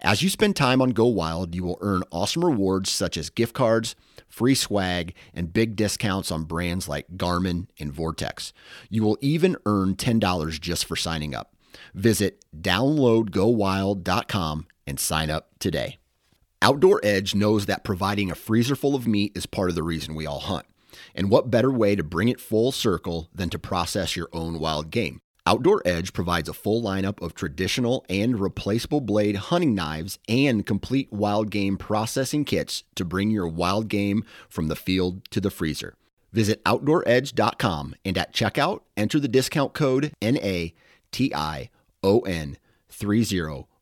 As you spend time on Go Wild, you will earn awesome rewards such as gift cards, free swag, and big discounts on brands like Garmin and Vortex. You will even earn $10 just for signing up. Visit downloadgowild.com and sign up today. Outdoor Edge knows that providing a freezer full of meat is part of the reason we all hunt. And what better way to bring it full circle than to process your own wild game? Outdoor Edge provides a full lineup of traditional and replaceable blade hunting knives and complete wild game processing kits to bring your wild game from the field to the freezer. Visit OutdoorEdge.com and at checkout, enter the discount code NATION30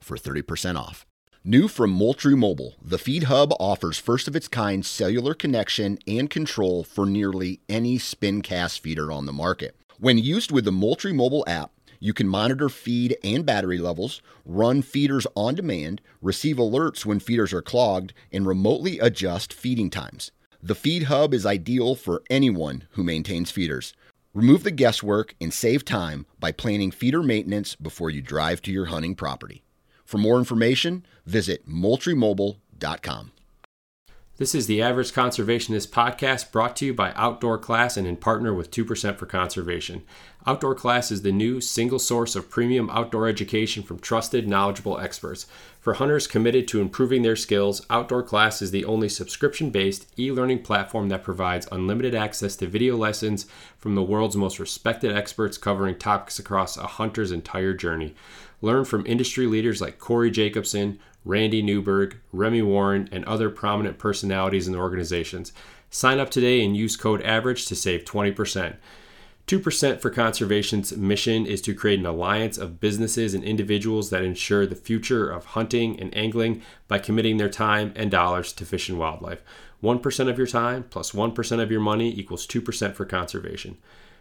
for 30% off. New from Moultrie Mobile, the Feed Hub offers first of its kind cellular connection and control for nearly any spin cast feeder on the market. When used with the Moultrie Mobile app, you can monitor feed and battery levels, run feeders on demand, receive alerts when feeders are clogged, and remotely adjust feeding times. The Feed Hub is ideal for anyone who maintains feeders. Remove the guesswork and save time by planning feeder maintenance before you drive to your hunting property. For more information, visit moultriemobile.com. This is the Average Conservationist podcast brought to you by Outdoor Class and in partner with 2% for Conservation. Outdoor Class is the new single source of premium outdoor education from trusted, knowledgeable experts. For hunters committed to improving their skills, Outdoor Class is the only subscription based e learning platform that provides unlimited access to video lessons from the world's most respected experts covering topics across a hunter's entire journey. Learn from industry leaders like Corey Jacobson, Randy Newberg, Remy Warren, and other prominent personalities and organizations. Sign up today and use code AVERAGE to save 20%. 2% for Conservation's mission is to create an alliance of businesses and individuals that ensure the future of hunting and angling by committing their time and dollars to fish and wildlife. 1% of your time plus 1 of your money equals 2% for conservation.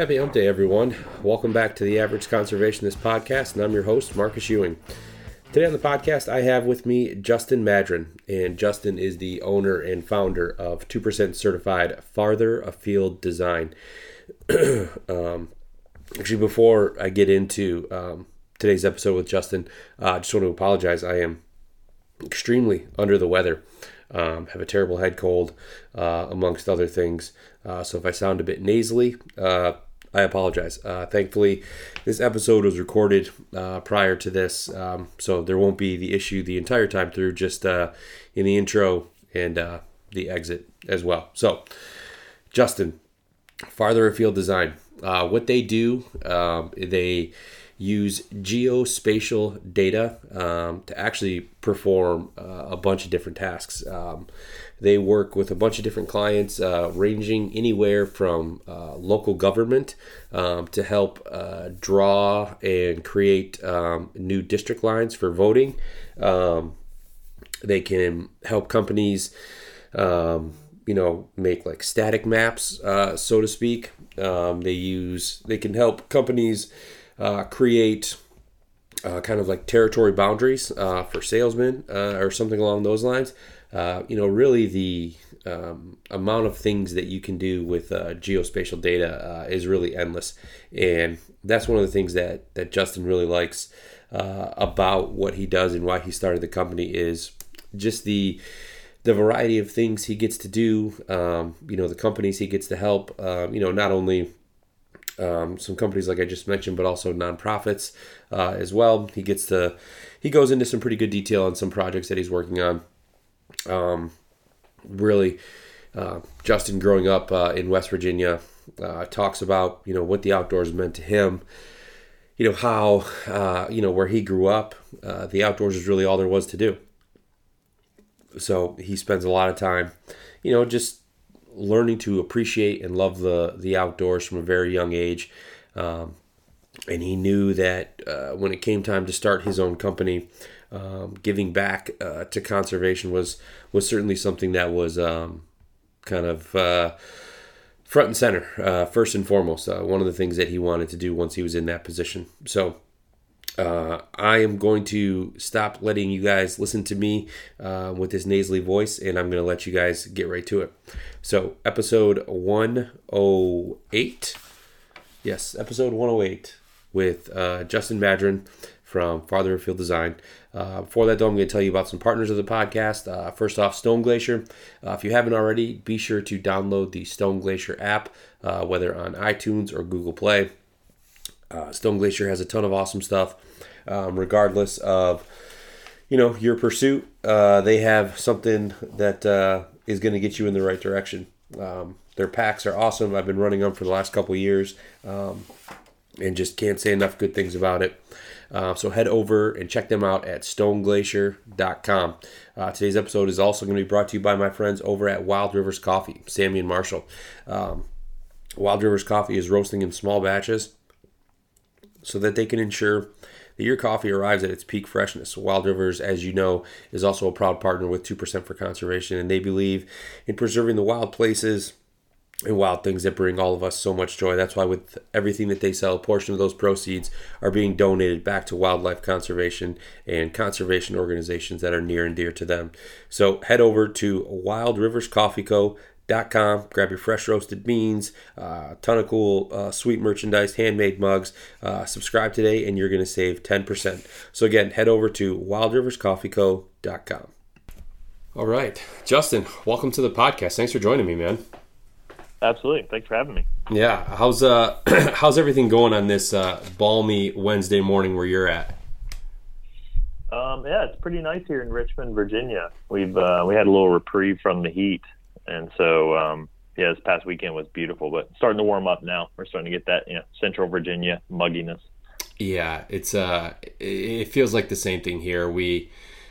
Happy Hump Day, everyone. Welcome back to the Average Conservationist podcast, and I'm your host, Marcus Ewing. Today on the podcast, I have with me Justin Madron, and Justin is the owner and founder of 2% certified Farther Afield Design. um, actually, before I get into um, today's episode with Justin, uh, I just want to apologize. I am extremely under the weather. Um, have a terrible head cold, uh, amongst other things. Uh, so if I sound a bit nasally, uh, I apologize. Uh, thankfully, this episode was recorded uh, prior to this, um, so there won't be the issue the entire time through, just uh, in the intro and uh, the exit as well. So, Justin, farther afield design. Uh, what they do, um, they use geospatial data um, to actually perform uh, a bunch of different tasks. Um, they work with a bunch of different clients, uh, ranging anywhere from uh, local government um, to help uh, draw and create um, new district lines for voting. Um, they can help companies um, you know make like static maps uh, so to speak they use they can help companies uh, create uh, kind of like territory boundaries uh, for salesmen uh, or something along those lines. uh, you know, really the um, amount of things that you can do with uh, geospatial data uh, is really endless, and that's one of the things that that Justin really likes uh, about what he does and why he started the company is just the the variety of things he gets to do. Um, you know, the companies he gets to help. Um, you know, not only um, some companies like I just mentioned, but also nonprofits uh, as well. He gets to he goes into some pretty good detail on some projects that he's working on. Um, really, uh, Justin growing up uh, in West Virginia uh, talks about you know what the outdoors meant to him. You know how uh, you know where he grew up. Uh, the outdoors is really all there was to do. So he spends a lot of time, you know, just learning to appreciate and love the the outdoors from a very young age. Um, and he knew that uh, when it came time to start his own company, um, giving back uh, to conservation was was certainly something that was um, kind of uh, front and center, uh, first and foremost. Uh, one of the things that he wanted to do once he was in that position. So. Uh, I am going to stop letting you guys listen to me with this nasally voice, and I'm going to let you guys get right to it. So, episode 108. Yes, episode 108 with uh, Justin Madron from Farther Afield Design. Uh, before that, though, I'm going to tell you about some partners of the podcast. Uh, first off, Stone Glacier. Uh, if you haven't already, be sure to download the Stone Glacier app, uh, whether on iTunes or Google Play. Uh, Stone Glacier has a ton of awesome stuff, um, regardless of you know your pursuit. Uh, they have something that is going to get you in the right direction. Um, their packs are awesome. I've been running them for the last couple years. Um, and just can't say enough good things about it. Uh, so head over and check them out at stoneglacier.com. Uh, today's episode is also going to be brought to you by my friends over at Wild Rivers Coffee, Sammy and Marshall. Um, Wild Rivers Coffee is roasting in small batches so that they can ensure that your coffee arrives at its peak freshness. Wild Rivers, as you know, is also a proud partner with 2% for Conservation, and they believe in preserving the wild places and wild things that bring all of us so much joy. That's why, with everything that they sell, a portion of those proceeds are being donated back to wildlife conservation and conservation organizations that are near and dear to them. So head over to wildriverscoffeeco.com, grab your fresh roasted beans, a uh, ton of cool uh, sweet merchandise, handmade mugs. Uh, subscribe today, and you're going to save 10%. So, again, head over to wildriverscoffeeco.com. All right. Justin, welcome to the podcast. Thanks for joining me, man. Absolutely. Thanks for having me. Yeah. How's uh how's everything going on this uh, balmy Wednesday morning where you're at? Um, yeah, it's pretty nice here in Richmond, Virginia. We've uh, we had a little reprieve from the heat, and so um, yeah, this past weekend was beautiful. But starting to warm up now. We're starting to get that you know Central Virginia mugginess. Yeah, it's uh, it feels like the same thing here. We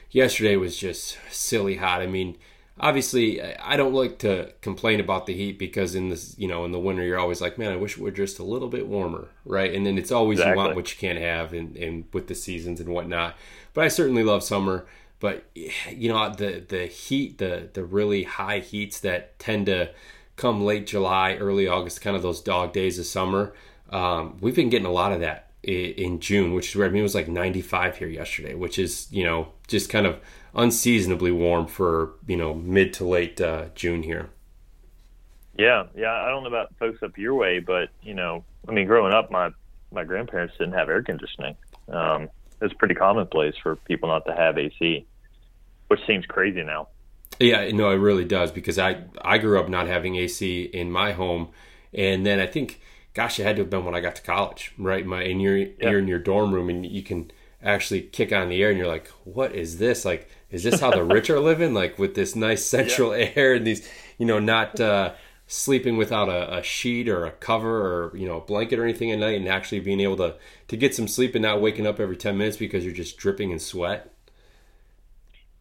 yesterday was just silly hot. I mean obviously I don't like to complain about the heat because in this you know in the winter you're always like man I wish it were just a little bit warmer right and then it's always exactly. you want what you can't have and, and with the seasons and whatnot but I certainly love summer but you know the the heat the the really high heats that tend to come late July early August kind of those dog days of summer um, we've been getting a lot of that in June which is where I mean it was like 95 here yesterday which is you know just kind of unseasonably warm for you know mid to late uh, June here. Yeah, yeah. I don't know about folks up your way, but you know, I mean, growing up, my my grandparents didn't have air conditioning. Um, it's pretty commonplace for people not to have AC, which seems crazy now. Yeah, no, it really does because I I grew up not having AC in my home, and then I think, gosh, it had to have been when I got to college, right? My and you're yeah. you're in your dorm room and you can actually kick on the air and you're like, what is this? Like is this how the rich are living? Like with this nice central yeah. air and these, you know, not uh, sleeping without a, a, sheet or a cover or you know a blanket or anything at night, and actually being able to to get some sleep and not waking up every ten minutes because you're just dripping in sweat.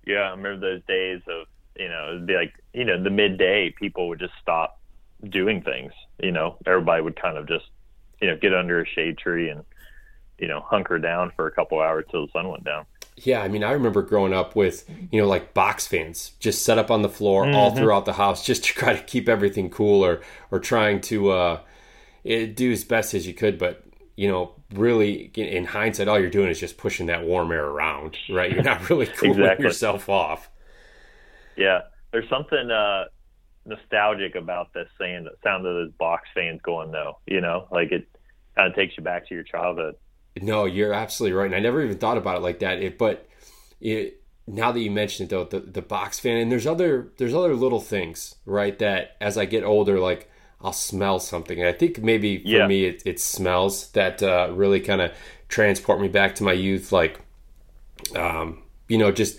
Yeah, I remember those days of you know it'd be like you know the midday people would just stop doing things. You know, everybody would kind of just you know get under a shade tree and you know hunker down for a couple hours till the sun went down. Yeah, I mean, I remember growing up with, you know, like box fans just set up on the floor mm-hmm. all throughout the house just to try to keep everything cool or, or trying to uh, eh, do as best as you could. But, you know, really in hindsight, all you're doing is just pushing that warm air around, right? You're not really cooling exactly. yourself off. Yeah, there's something uh, nostalgic about this saying the sound of those box fans going no. You know, like it kind of takes you back to your childhood. No, you're absolutely right. And I never even thought about it like that. It, but it, now that you mentioned it though, the, the box fan and there's other there's other little things, right? That as I get older, like I'll smell something. And I think maybe for yeah. me it, it smells that uh, really kind of transport me back to my youth. Like, um, you know, just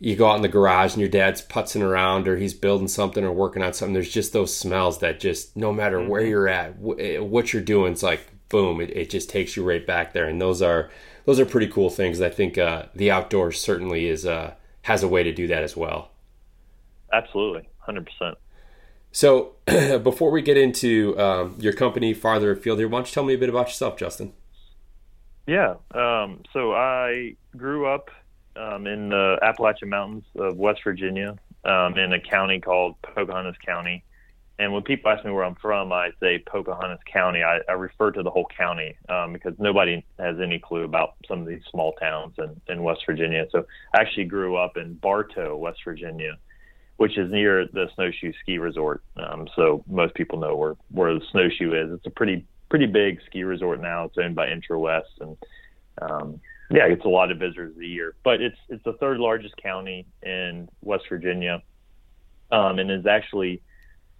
you go out in the garage and your dad's putzing around or he's building something or working on something. There's just those smells that just no matter mm-hmm. where you're at, eh, what you're doing, it's like boom, it, it just takes you right back there. And those are those are pretty cool things. I think uh, the outdoors certainly is uh, has a way to do that as well. Absolutely, hundred percent. So, before we get into um, your company farther afield here, why don't you tell me a bit about yourself, Justin? Yeah. Um, so I grew up um, in the Appalachian Mountains of West Virginia, um, in a county called Pocahontas County. And when people ask me where I'm from, I say Pocahontas County. I, I refer to the whole county um, because nobody has any clue about some of these small towns in, in West Virginia. So I actually grew up in Bartow, West Virginia, which is near the Snowshoe Ski Resort. Um, so most people know where where the Snowshoe is. It's a pretty pretty big ski resort now. It's owned by IntraWest, and um, yeah, it's a lot of visitors a year. But it's it's the third largest county in West Virginia, um, and is actually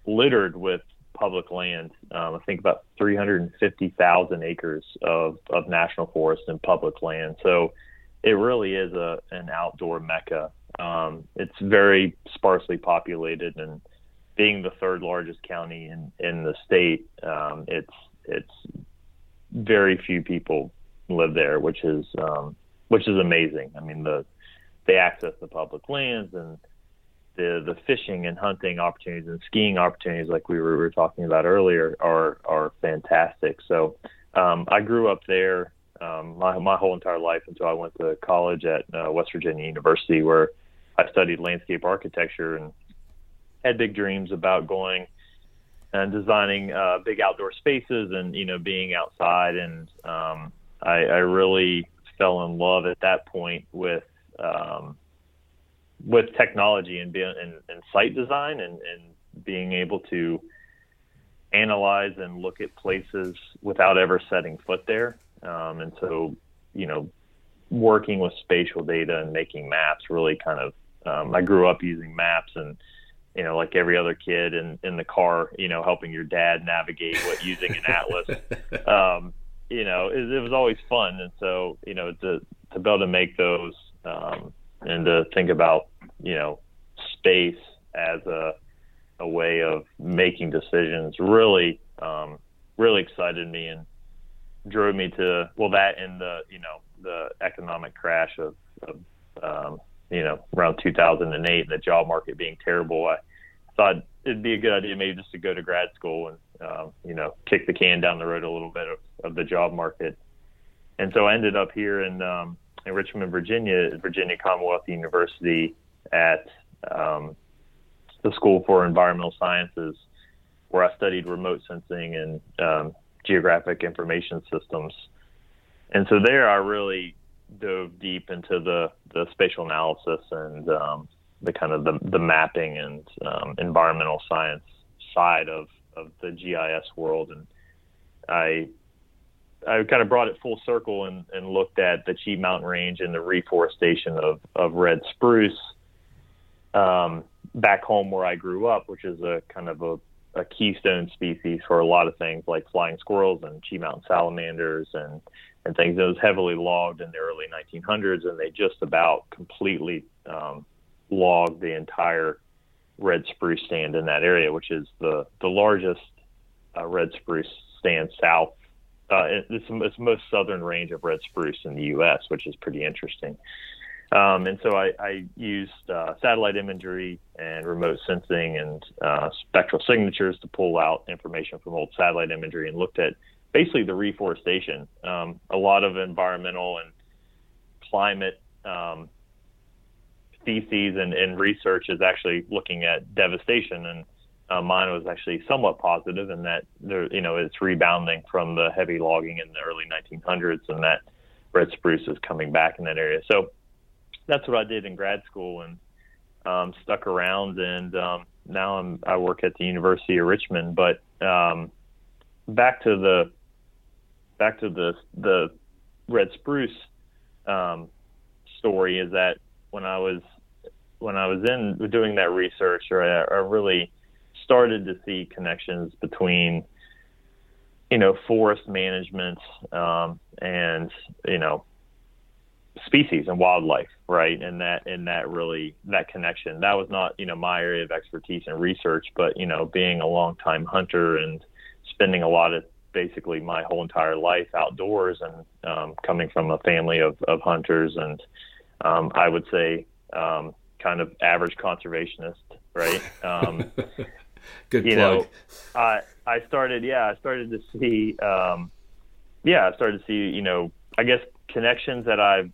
littered with public land. Um, I think about 350,000 acres of, of national forest and public land. So it really is a an outdoor mecca. Um, it's very sparsely populated, and being the third largest county in in the state, um, it's it's very few people live there, which is um, which is amazing. I mean the they access the public lands and the the fishing and hunting opportunities and skiing opportunities, like we were, we were talking about earlier, are are fantastic. So um, I grew up there um, my my whole entire life until I went to college at uh, West Virginia University, where I studied landscape architecture and had big dreams about going and designing uh, big outdoor spaces and you know being outside. And um, I, I really fell in love at that point with um, with technology and, being, and, and site design and, and being able to analyze and look at places without ever setting foot there. Um, and so, you know, working with spatial data and making maps really kind of, um, I grew up using maps and, you know, like every other kid in, in the car, you know, helping your dad navigate what using an atlas. Um, you know, it, it was always fun. And so, you know, to, to be able to make those, um, and to think about you know space as a a way of making decisions really um, really excited me and drove me to well that and the you know the economic crash of, of um, you know around 2008 and the job market being terrible I thought it'd be a good idea maybe just to go to grad school and um, you know kick the can down the road a little bit of, of the job market and so I ended up here in um, in Richmond, Virginia, Virginia Commonwealth University at um, the School for Environmental Sciences, where I studied remote sensing and um, geographic information systems. And so there, I really dove deep into the, the spatial analysis and um, the kind of the, the mapping and um, environmental science side of, of the GIS world. And I I kind of brought it full circle and, and looked at the Cheat Mountain Range and the reforestation of, of red spruce um, back home where I grew up, which is a kind of a, a keystone species for a lot of things like flying squirrels and Cheat Mountain salamanders and, and things. It was heavily logged in the early 1900s, and they just about completely um, logged the entire red spruce stand in that area, which is the, the largest uh, red spruce stand south uh, it's, it's the most southern range of red spruce in the U.S., which is pretty interesting. Um, and so I, I used uh, satellite imagery and remote sensing and uh, spectral signatures to pull out information from old satellite imagery and looked at basically the reforestation. Um, a lot of environmental and climate um, theses and, and research is actually looking at devastation and uh, mine was actually somewhat positive in that there, you know, it's rebounding from the heavy logging in the early 1900s, and that red spruce is coming back in that area. So that's what I did in grad school, and um, stuck around, and um, now I'm I work at the University of Richmond. But um, back to the back to the the red spruce um, story is that when I was when I was in doing that research, or I, I really started to see connections between you know forest management um, and you know species and wildlife right? And that and that really that connection. That was not you know my area of expertise and research but you know being a long time hunter and spending a lot of basically my whole entire life outdoors and um, coming from a family of, of hunters and um, I would say um, kind of average conservationist, right? Um, Good you plug. know, I I started yeah I started to see um, yeah I started to see you know I guess connections that I've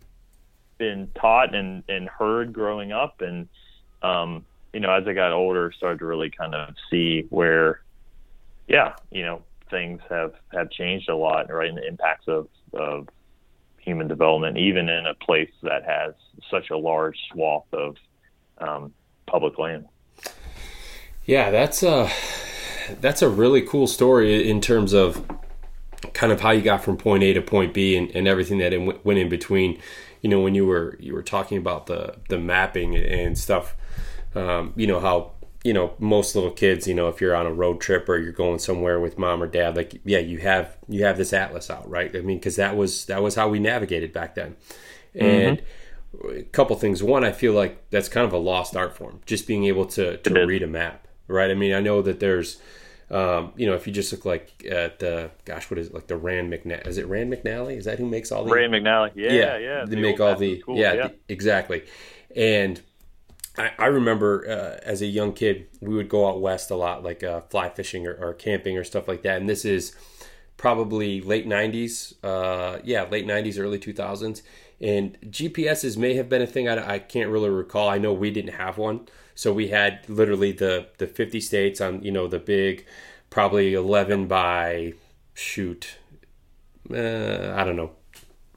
been taught and and heard growing up and um, you know as I got older started to really kind of see where yeah you know things have have changed a lot right and the impacts of of human development even in a place that has such a large swath of um, public land. Yeah, that's a that's a really cool story in terms of kind of how you got from point A to point B and, and everything that in, went in between. You know, when you were you were talking about the the mapping and stuff. Um, you know how you know most little kids. You know, if you're on a road trip or you're going somewhere with mom or dad, like yeah, you have you have this atlas out, right? I mean, because that was that was how we navigated back then, and. A couple things. One, I feel like that's kind of a lost art form. Just being able to, to read a map, right? I mean, I know that there's, um, you know, if you just look like at the, gosh, what is it, like the Rand McNally? Is it Rand McNally? Is that who makes all the? Rand McNally, yeah, yeah, They the make all the of school, yeah, yeah. th- exactly. And I, I remember uh, as a young kid, we would go out west a lot, like uh, fly fishing or, or camping or stuff like that. And this is probably late '90s, uh, yeah, late '90s, early 2000s. And GPSs may have been a thing I, I can't really recall. I know we didn't have one, so we had literally the the 50 states on you know the big, probably 11 by shoot, uh, I don't know,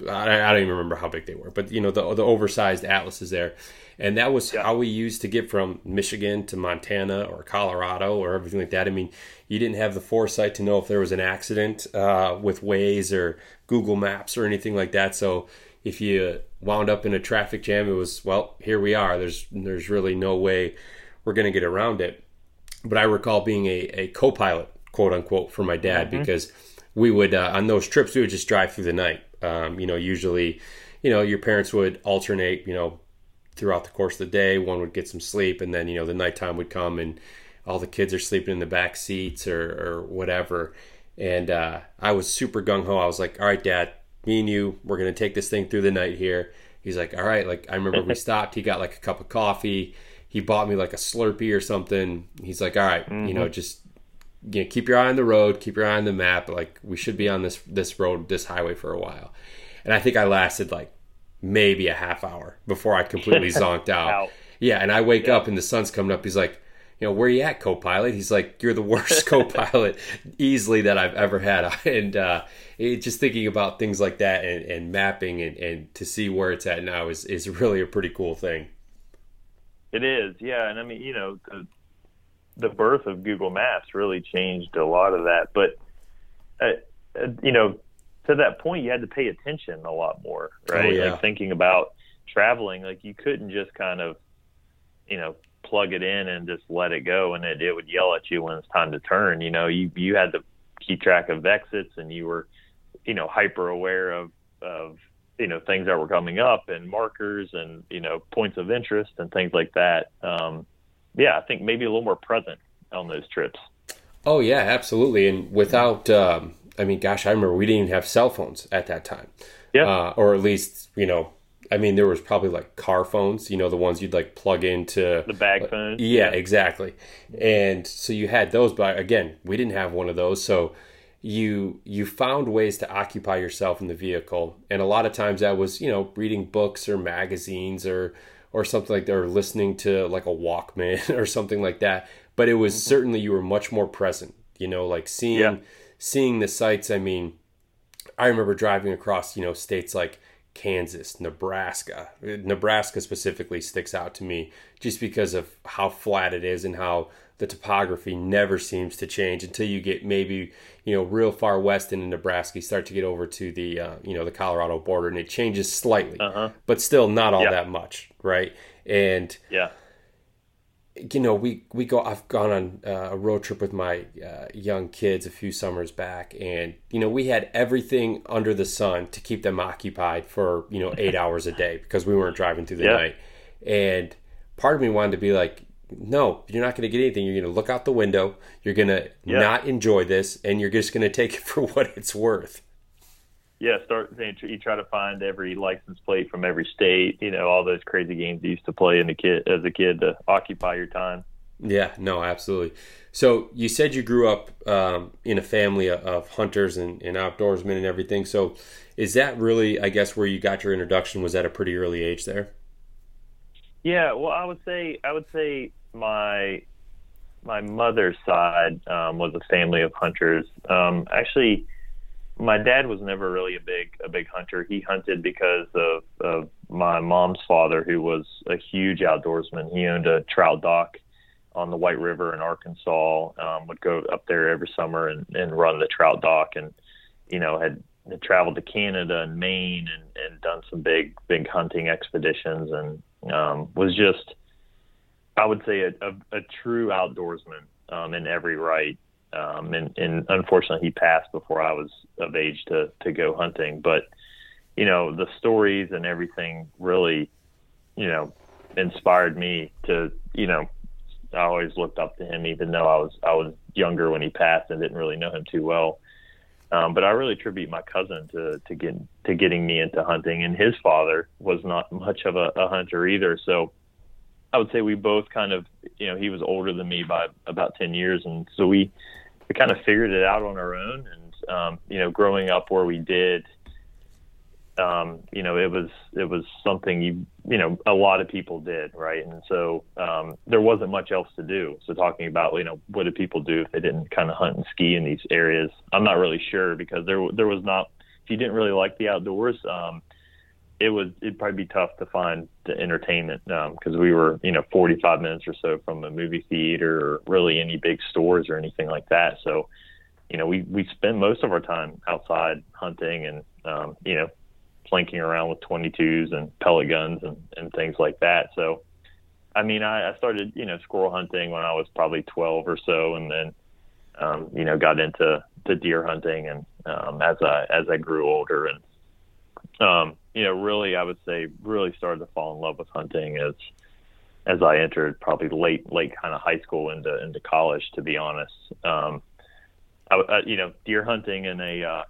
I, don't even remember how big they were, but you know the the oversized atlases there, and that was Yeah. how we used to get from Michigan to Montana or Colorado or everything like that. I mean, you didn't have the foresight to know if there was an accident uh, with Waze or Google Maps or anything like that. So if you wound up in a traffic jam, it was well, here we are. There's there's really no way we're going to get around it. But I recall being a, a co-pilot, quote unquote, for my dad because we would uh, on those trips we would just drive through the night. Um, you know, usually, you know, your parents would alternate. You know, throughout the course of the day, one would get some sleep, and then you know the nighttime would come and all the kids are sleeping in the back seats or, or whatever. And uh, I was super gung ho. I was like, "All right, Dad, me and you, we're gonna take this thing through the night here." He's like, "All right." Like I remember we stopped. He got like a cup of coffee. He bought me like a Slurpee or something. He's like, "All right, you know, just you know, keep your eye on the road, keep your eye on the map. Like we should be on this this road, this highway for a while." And I think I lasted like maybe a half hour before I completely zonked out. Out. Yeah, and I wake up and the sun's coming up. He's like, you know, where you at, co-pilot? He's like, you're the worst co-pilot easily that I've ever had. And uh, it, just thinking about things like that and, and mapping and, and to see where it's at now is, is really a pretty cool thing. It is, yeah, and I mean, you know, the the birth of Google Maps really changed a lot of that. But uh, uh, you know, to that point, you had to pay attention a lot more, right? Oh, yeah. Like thinking about traveling, like you couldn't just kind of, you know, plug it in and just let it go, and it it would yell at you when it's time to turn. You know, you you had to keep track of exits, and you were, you know, hyper aware of of you know things that were coming up and markers and you know points of interest and things like that. Um, yeah, I think maybe a little more present on those trips. Oh yeah, absolutely. And without, um, I mean, gosh, I remember we didn't even have cell phones at that time. Yeah. Uh, or at least, you know, I mean, there was probably like car phones, you know, the ones you'd like plug into The bag phone. Yeah, exactly. And so you had those, but again, we didn't have one of those. So you you found ways to occupy yourself in the vehicle, and a lot of times that was you know reading books or magazines or or something like that, or listening to like a Walkman or something like that. But it was certainly you were much more present. You know, like seeing Yeah. Seeing the sights. I mean, I remember driving across you know states like Kansas, Nebraska. Nebraska specifically sticks out to me just because of how flat it is and how the topography never seems to change until you get maybe you know real far west into Nebraska. You start to get over to the uh, you know the Colorado border, and it changes slightly, Uh-huh. but still not all Yeah. that much, right? And Yeah. You know, we we go. I've gone on uh, a road trip with my uh, young kids a few summers back, and you know, we had everything under the sun to keep them occupied for you know eight hours a day because we weren't driving through the Yeah. night. And part of me wanted to be like, no, you're not going to get anything. You're going to look out the window. You're going to Yeah. not enjoy this, and you're just going to take it for what it's worth. Yeah, start. You try to find every license plate from every state. You know, all those crazy games you used to play in a kid as a kid to occupy your time. Yeah, no, absolutely. So you said you grew up um, in a family of hunters and, and outdoorsmen and everything. So is that really, I guess, where you got your introduction? Was at a pretty early age there? Yeah, well, I would say I would say my my mother's side um, was a family of hunters. Um, actually, my dad was never really a big a big hunter. He hunted because of, of my mom's father, who was a huge outdoorsman. He owned a trout dock on the White River in Arkansas. Um, would go up there every summer and, and run the trout dock, and you know had, had traveled to Canada and Maine and, and done some big big hunting expeditions, and um, was just I would say a, a, a true outdoorsman um, in every right. Um, and, and unfortunately, he passed before I was of age to to go hunting. But you know, the stories and everything really, you know, inspired me to you know. I always looked up to him, even though I was I was younger when he passed and didn't really know him too well. Um, but I really attribute my cousin to to get to getting me into hunting, and his father was not much of a, a hunter either. So I would say we both kind of, you know, he was older than me by about 10 years. And so we, we kind of figured it out on our own. And, um, you know, growing up where we did, um, you know, it was, it was something you, you know, a lot of people did. Right. And so, um, there wasn't much else to do. So talking about, you know, what did people do if they didn't kind of hunt and ski in these areas? I'm not really sure because there, there was not, if you didn't really like the outdoors, um, it was it'd probably be tough to find the entertainment because we were you know 45 minutes or so from a movie theater or really any big stores or anything like that. So you know we we spend most of our time outside hunting and um, you know flanking around with 22s and pellet guns and and things like that. So I mean I, I started you know squirrel hunting when I was probably 12 or so, and then um, you know got into to deer hunting and um, as I as I grew older and um, you know, really, I would say, really started to fall in love with hunting as as I entered probably late, late kind of high school into into college. To be honest, um, I, I, you know, deer hunting in a uh,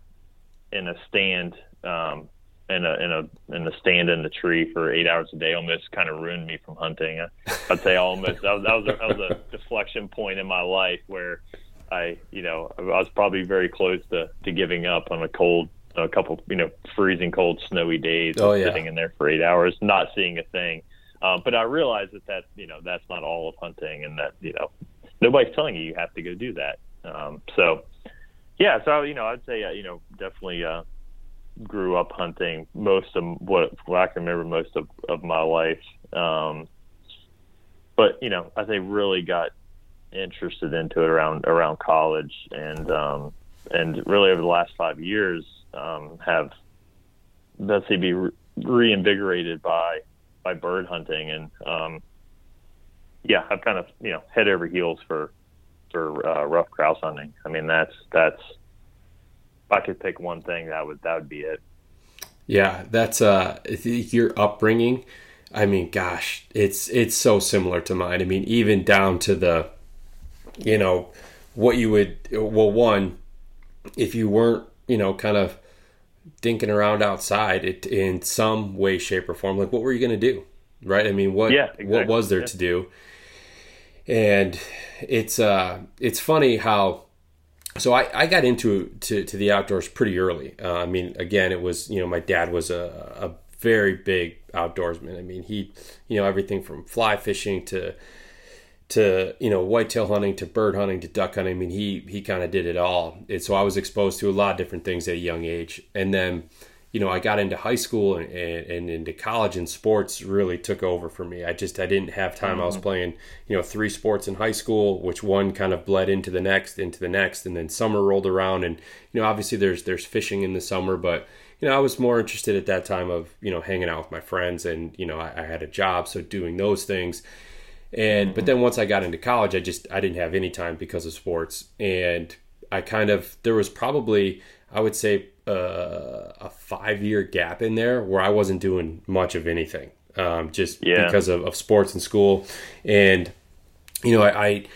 in a stand, um, in a in a in a stand in the tree for eight hours a day almost kind of ruined me from hunting. I'd say almost that was that was a, that was a deflection point in my life where I, you know, I was probably very close to to giving up on a cold a couple, you know, freezing cold, snowy days, Oh, yeah. sitting in there for eight hours, not seeing a thing. Um, but I realize that that, you know, that's not all of hunting, and that you know, nobody's telling you you have to go do that. Um, so, yeah, so you know, I'd say, uh, you know, definitely uh, grew up hunting most of what, what I can remember most of, of my life. Um, but you know, I think really got interested into it around around college, and um, and really over the last five years um, have say be re- reinvigorated by by bird hunting and um, yeah I've kind of you know head over heels for for uh, ruffed grouse hunting I mean that's that's if I could pick one thing that would that would be it Yeah, that's uh your upbringing. I mean, gosh, it's it's so similar to mine. I mean, even down to the, you know, what you would. Well, one, if you weren't, you know, kind of dinking around outside it in some way, shape, or form, like what were you going to do, right? I mean, what Yeah, what was there Yeah. to do? And it's uh it's funny how so I, I got into to, to the outdoors pretty early. Uh, I mean, again, it was you know my dad was a, a very big outdoorsman. I mean, he you know everything from fly fishing to to you know whitetail hunting to bird hunting to duck hunting. I mean, he he kind of did it all. And so I was exposed to a lot of different things at a young age. And then you know, I got into high school and, and, and, into college and sports really took over for me. I just, I didn't have time. Mm-hmm. I was mm-hmm. playing, you know, three sports in high school, which one kind of bled into the next, into the next. And then summer rolled around and, you know, obviously there's, there's fishing in the summer, but, you know, I was more interested at that time of, you know, hanging out with my friends and, you know, I, I had a job. So doing those things. And, mm-hmm. but then once I got into college, I just, I didn't have any time because of sports. And I kind of, there was probably, I would say, uh, a five year gap in there where I wasn't doing much of anything, um, just yeah. because of, of, sports and school. And, you know, I, I,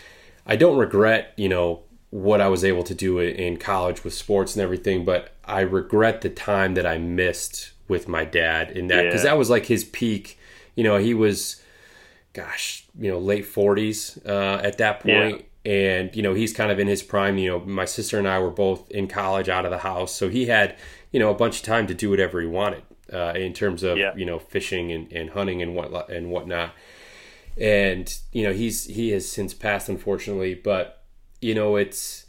I don't regret, you know, what I was able to do in college with sports and everything, but I regret the time that I missed with my dad in that because yeah. that was like his peak. You know, he was, gosh, you know, late forties uh, at that point, and you know he's kind of in his prime. You know my sister and i were both in college out of the house. So he had you know a bunch of time to do whatever he wanted uh, in terms of yeah. you know fishing and, and hunting and what and whatnot. And you know he's he has since passed unfortunately. But you know it's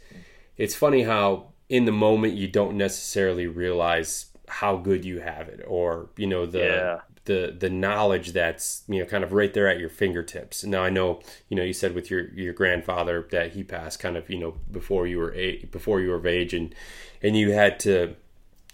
it's funny how in the moment you don't necessarily realize how good you have it or you know the yeah the the knowledge that's you know kind of right there at your fingertips. Now I know you know you said with your your grandfather that he passed kind of you know before you were a, before you were of age and and you had to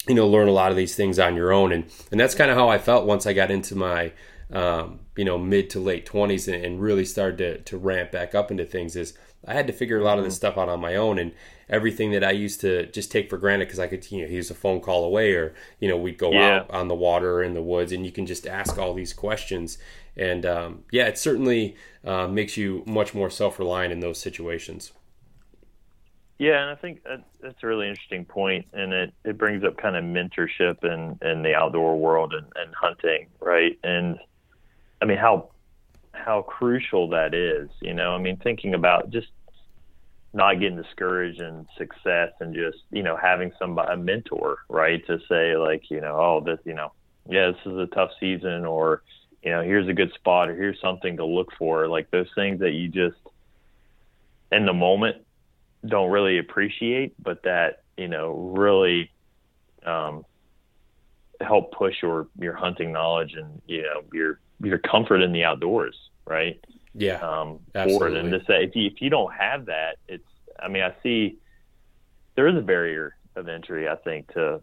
you know learn a lot of these things on your own and and that's kind of how I felt once I got into my um, you know mid to late 20s and, and really started to, to ramp back up into things is I had to figure a lot of this mm-hmm. stuff out on my own and everything that I used to just take for granted because I could, you know, he was a phone call away or, you know, we'd go yeah. out on the water or in the woods and you can just ask all these questions. And um, yeah, it certainly uh, makes you much more self reliant in those situations. Yeah, and I think that, that's a really interesting point, and it, it brings up kind of mentorship in, in the outdoor world and, and hunting, right? And I mean, how how crucial that is. You know, I mean, thinking about just not getting discouraged in success and just you know having somebody a mentor, right, to say like you know, oh, this you know, yeah, this is a tough season, or you know, here's a good spot, or here's something to look for, like those things that you just in the moment don't really appreciate, but that you know really um, help push your your hunting knowledge and you know your your comfort in the outdoors, right? Yeah, um, absolutely. And to say if you, if you don't have that, it's I mean I see there is a barrier of entry I think to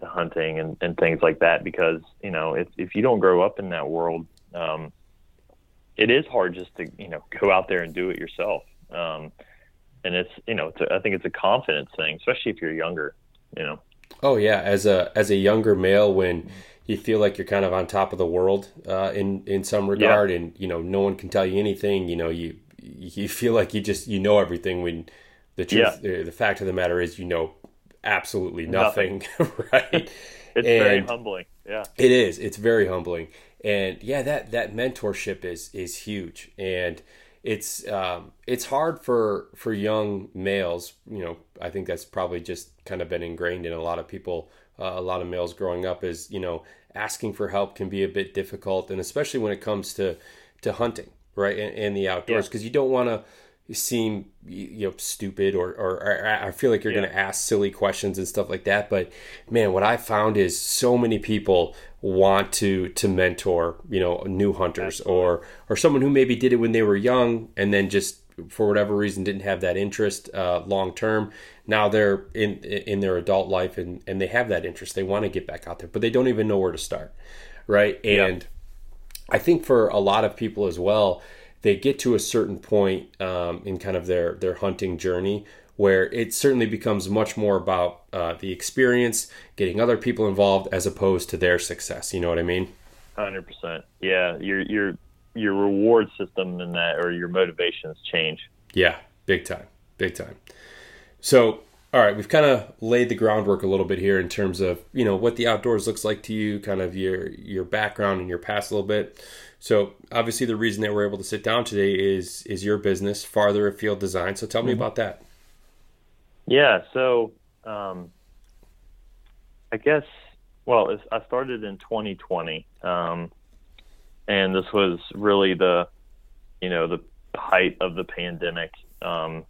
to hunting and, and things like that because you know if if you don't grow up in that world, um, it is hard just to you know go out there and do it yourself. Um, and it's you know it's a, I think it's a confidence thing, especially if you're younger. You know. Oh yeah, as a as a younger male when you feel like you're kind of on top of the world uh, in in some regard, yeah. and you know no one can tell you anything. You know you you feel like you just you know everything when the truth yeah. the fact of the matter is you know absolutely nothing, nothing. right? it's and very humbling. Yeah, it is. It's very humbling, and yeah, that that mentorship is is huge, and it's um, it's hard for for young males. You know, I think that's probably just kind of been ingrained in a lot of people uh, a lot of males growing up is you know asking for help can be a bit difficult and especially when it comes to to hunting right and, and the outdoors because yeah. you don't want to seem you know stupid or, or, or I feel like you're yeah. going to ask silly questions and stuff like that but man what I found is so many people want to to mentor you know new hunters Absolutely. or or someone who maybe did it when they were young and then just for whatever reason didn't have that interest uh, long term now they're in in their adult life and and they have that interest. They want to get back out there but they don't even know where to start right? And yeah. i think for a lot of people as well they get to a certain point um, in kind of their their hunting journey where it certainly becomes much more about uh, the experience getting other people involved as opposed to their success. You know what i mean? 100% yeah your your your reward system and that or your motivations change. Yeah big time big time so, all right, we've kind of laid the groundwork a little bit here in terms of you know what the outdoors looks like to you, kind of your your background and your past a little bit. So, obviously, the reason that we're able to sit down today is is your business, Farther Afield Design. So, tell me mm-hmm. about that. Yeah. So, um, I guess well, I started in 2020, um, and this was really the you know the height of the pandemic. Um,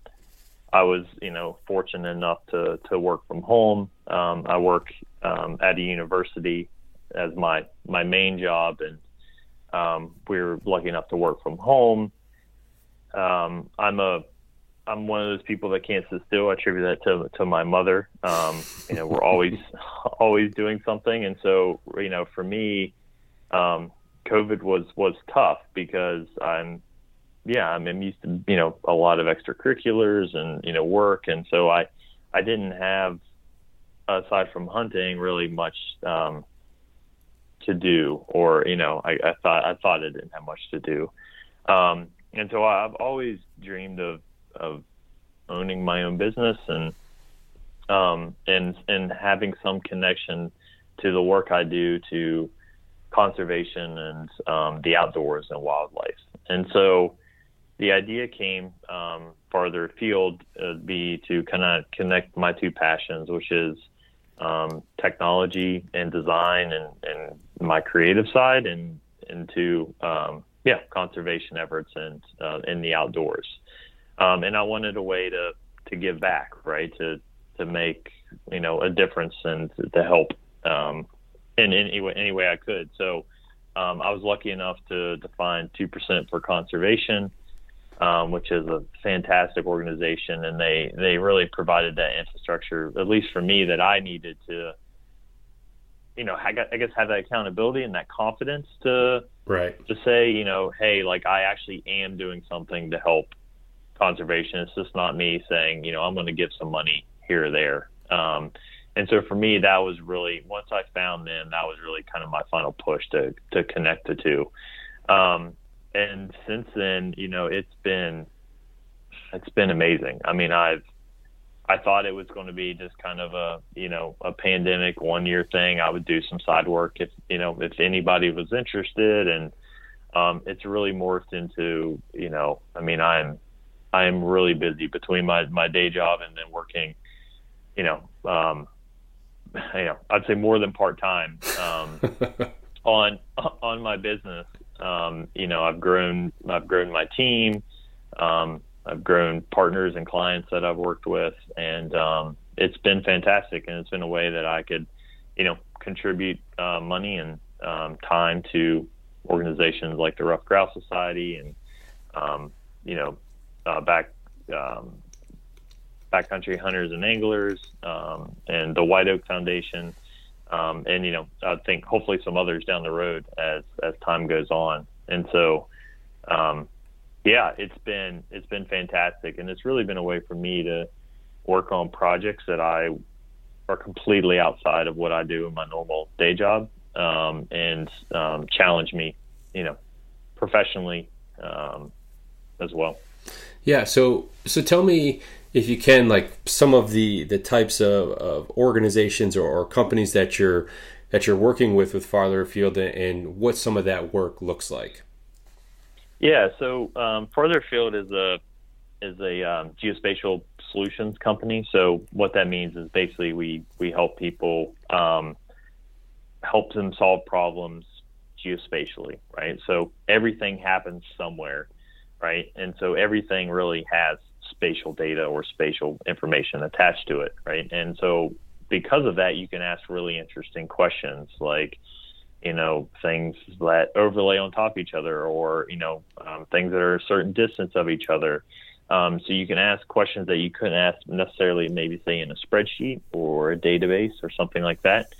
I was, you know, fortunate enough to to work from home. Um, I work um, at a university as my my main job, and um, we were lucky enough to work from home. Um, I'm a I'm one of those people that can't sit still. I attribute that to to my mother. Um, you know, we're always always doing something, and so you know, for me, um, COVID was was tough because I'm yeah I'm, I'm used to you know a lot of extracurriculars and you know work, and so I I didn't have aside from hunting really much um, to do, or you know I, I thought I thought I didn't have much to do, um, and so I've always dreamed of of owning my own business and um, and and having some connection to the work I do to conservation and um, the outdoors and wildlife. And so the idea came um, farther afield uh, be to kind of connect my two passions, which is um, technology and design and, and my creative side and into um, yeah conservation efforts and uh, in the outdoors. Um, and I wanted a way to to give back, right? To to make you know a difference and to help um, in any way any way I could. So um, I was lucky enough to to find two percent for conservation, um, which is a fantastic organization, and they they really provided that infrastructure, at least for me, that I needed to. You know, I guess have that accountability and that confidence to right to say, you know, hey, like I actually am doing something to help conservation. It's just not me saying, you know, I'm going to give some money here or there. Um, and so for me, that was really once I found them, that was really kind of my final push to to connect the two. Um, and since then, you know, it's been it's been amazing. I mean, I've I thought it was going to be just kind of a you know a pandemic one year thing. I would do some side work if you know if anybody was interested, and um, it's really morphed into you know I mean I'm I am really busy between my my day job and then working, you know, um, you know, I'd say more than part time um, on on my business. Um, you know, I've grown I've grown my team. Um, I've grown partners and clients that I've worked with, and um, it's been fantastic. And it's been a way that I could, you know, contribute uh, money and um, time to organizations like the Ruffed Grouse Society and, um, you know, uh, back um, backcountry hunters and anglers, and the White Oak Foundation, um, and you know I think hopefully some others down the road as as time goes on. And so, um, yeah, it's been it's been fantastic, and it's really been a way for me to work on projects that I are completely outside of what I do in my normal day job, um, and um, challenge me, you know, professionally um, as well. Yeah. So so tell me if you can like some of the the types of, of organizations or, or, companies that you're that you're working with with farther afield and, and what some of that work looks like. Yeah. So um, farther afield is a is a um, geospatial solutions company. So what that means is basically we we help people um, help them solve problems geospatially, right? So everything happens somewhere right? And so everything really has spatial data or spatial information attached to it, right? And so because of that, you can ask really interesting questions like, you know, things that overlay on top of each other or, you know, um, things that are a certain distance of each other. Um, so you can ask questions that you couldn't ask necessarily maybe say in a spreadsheet or a database or something like that.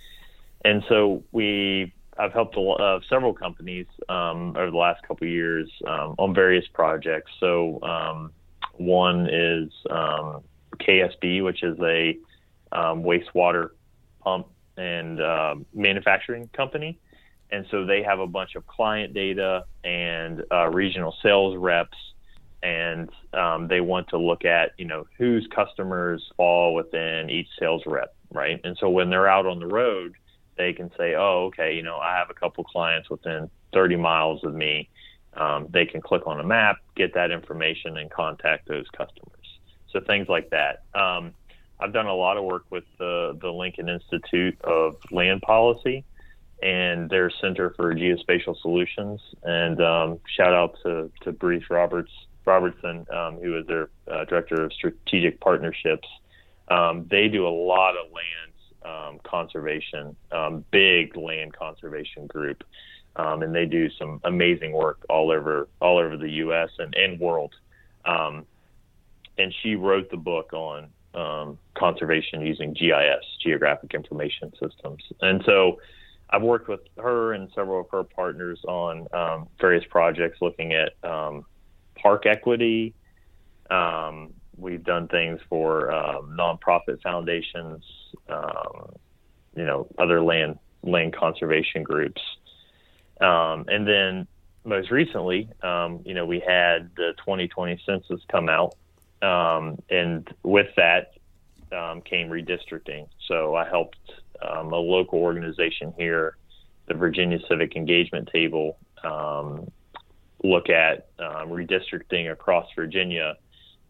And so we I've helped a, uh, several companies um, over the last couple of years um, on various projects. So um, one is um, KSB, which is a um, wastewater pump and uh, manufacturing company, and so they have a bunch of client data and uh, regional sales reps, and um, they want to look at you know whose customers fall within each sales rep, right? And so when they're out on the road they can say, oh, okay, you know, I have a couple clients within 30 miles of me. Um, they can click on a map, get that information, and contact those customers. So things like that. Um, I've done a lot of work with the, the Lincoln Institute of Land Policy and their Center for Geospatial Solutions. And um, shout out to, to Bruce Roberts Robertson, um, who is their uh, director of strategic partnerships. Um, they do a lot of land um, conservation, big land conservation group, um, and they do some amazing work all over all over the U.S. and, and world. Um, and she wrote the book on um, conservation using GIS, Geographic Information Systems. And so I've worked with her and several of her partners on um, various projects looking at um, park equity. Um, we've done things for nonprofit foundations, you know, other land land conservation groups, um, and then most recently, you know, we had the 2020 census come out, and with that came redistricting. So I helped um, a local organization here, the Virginia Civic Engagement Table, um, look at um, redistricting across Virginia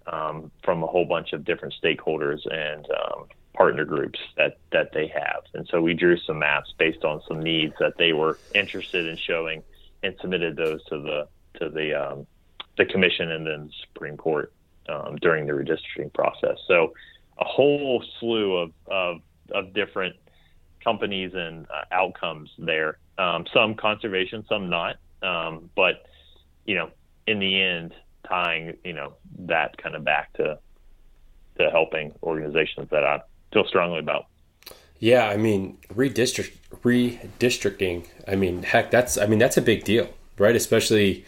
um, from a whole bunch of different stakeholders and um, partner groups that, that they have. And so we drew some maps based on some needs that they were interested in showing and submitted those to the to the um, the commission and then the Supreme Court during the redistricting process. So a whole slew of, of, of different companies and uh, outcomes there. Um, some conservation, some not. Um, but you know, in the end, tying you know that kind of back to to helping organizations that I feel strongly about. Yeah, I mean redistrict redistricting. I mean, heck, that's I mean that's a big deal, right? Especially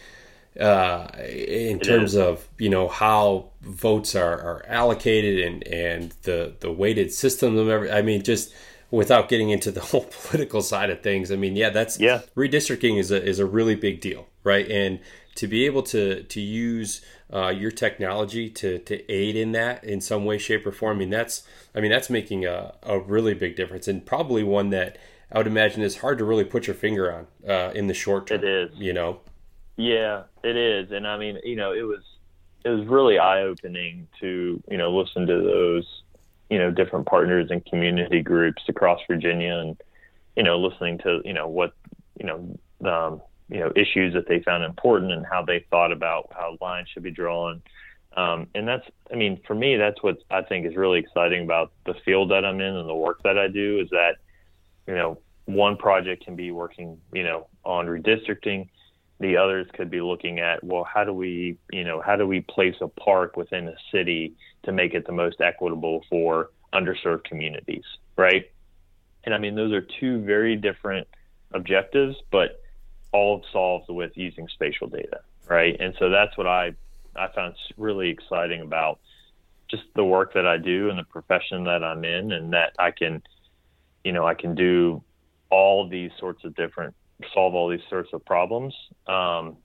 uh, in it terms is. of you know how votes are, are allocated and and the the weighted system of every. I mean, just without getting into the whole political side of things, I mean, yeah, that's yeah. Redistricting is a is a really big deal, right? And to be able to to use uh, your technology to to aid in that in some way, shape, or form, I mean, that's I mean, that's making a a really big difference, and probably one that I would imagine is hard to really put your finger on uh, in the short term. It is, you know. Yeah, it is, and I mean, you know, it was it was really eye opening to you know listen to those you know different partners and community groups across Virginia, and you know listening to you know what you know um, you know issues that they found important and how they thought about how lines should be drawn. Um, and that's, I mean, for me, that's what I think is really exciting about the field that I'm in and the work that I do is that, you know, one project can be working, you know, on redistricting. The others could be looking at, well, how do we, you know, how do we place a park within a city to make it the most equitable for underserved communities, right? And I mean, those are two very different objectives, but all solved with using spatial data, right? And so that's what I I found really exciting about just the work that I do and the profession that I'm in, and that I can, you know, I can do all these sorts of different solve all these sorts of problems um,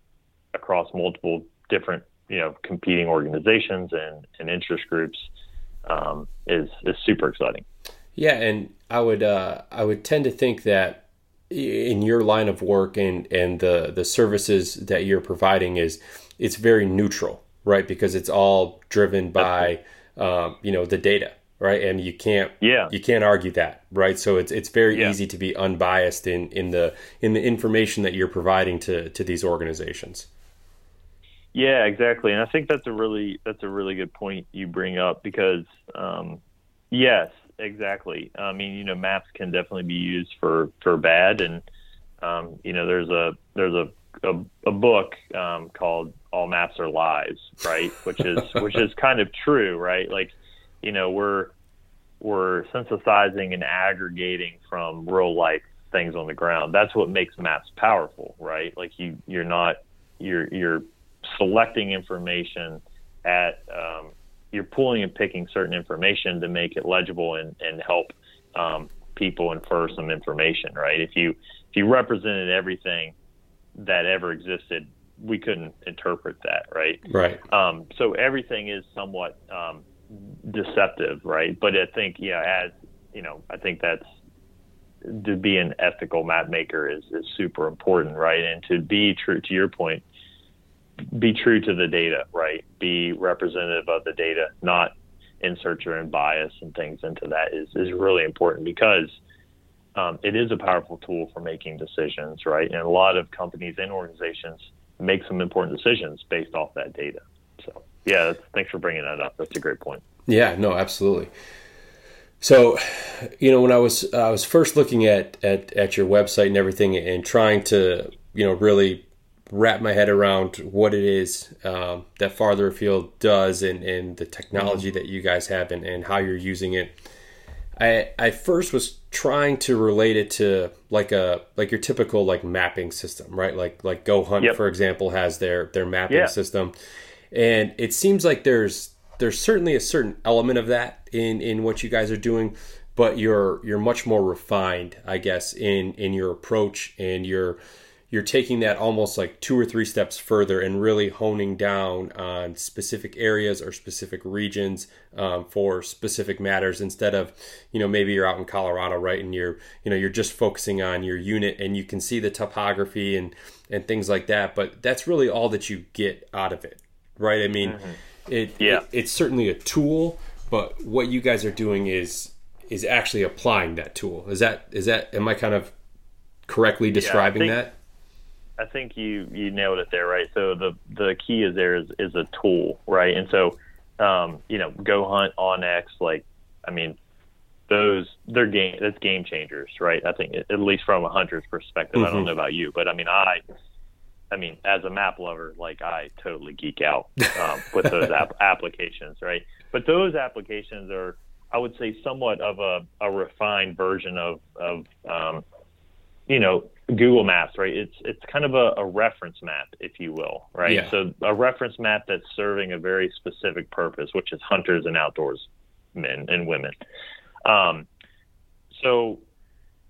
across multiple different you know competing organizations and, and interest groups um, is is super exciting. Yeah, and I would uh, I would tend to think that in your line of work and and the the services that you're providing is it's very neutral, right? Because it's all driven by um, you know the data, right? And you can't yeah you can't argue that, right? So it's it's very yeah. easy to be unbiased in in the in the information that you're providing to to these organizations. Yeah, exactly, and I think that's a really that's a really good point you bring up because um, yes, exactly. I mean, you know, maps can definitely be used for for bad, and um, you know, there's a there's a a, a book um, called "All Maps Are Lies," right? Which is which is kind of true, right? Like, you know, we're we're synthesizing and aggregating from real life things on the ground. That's what makes maps powerful, right? Like you you're not you're you're selecting information at um, you're pulling and picking certain information to make it legible and, and help um, people infer some information right? If you if you represented everything that ever existed we couldn't interpret that right? Right. Um, so everything is somewhat um, deceptive right? But i think yeah as you know i think that's to be an ethical map maker is, is super important right? And to be true to your point be true to the data, right? Be representative of the data, not insert your own bias and things into that is, is really important because um, it is a powerful tool for making decisions, right? And a lot of companies and organizations make some important decisions based off that data. So, yeah, thanks for bringing that up. That's a great point. Yeah, no, absolutely. So, you know, when I was I was first looking at, at at your website and everything, and trying to you know really wrap my head around what it is um, that Farther Afield does and, and the technology that you guys have and, and how you're using it. I I first was trying to relate it to like a like your typical like mapping system, right? Like like Go Hunt, yep. for example, has their their mapping yeah. system, and it seems like there's there's certainly a certain element of that in in what you guys are doing but you're you're much more refined i guess in in your approach and you're you're taking that almost like two or three steps further and really honing down on specific areas or specific regions um, for specific matters instead of you know maybe you're out in colorado right and you're you know you're just focusing on your unit and you can see the topography and and things like that but that's really all that you get out of it right i mean mm-hmm it, yeah. It, it's certainly a tool, but what you guys are doing is is actually applying that tool. Is that is that am I kind of correctly describing yeah, think, that? I think you you nailed it there, right? So the the key is there is is a tool, right? And so um, you know, Go Hunt onX, like I mean, those they're game that's game changers, right? I think at least from a hunter's perspective. Mm-hmm. I don't mm-hmm. know about you, but I mean, I I mean, as a map lover, like I totally geek out um, with those app- applications, right? But those applications are, I would say, somewhat of a, a refined version of, of um, you know, Google Maps, right? It's it's kind of a, a, reference map, if you will, right? Yeah. So a reference map that's serving a very specific purpose, which is hunters and outdoors men and women. Um, so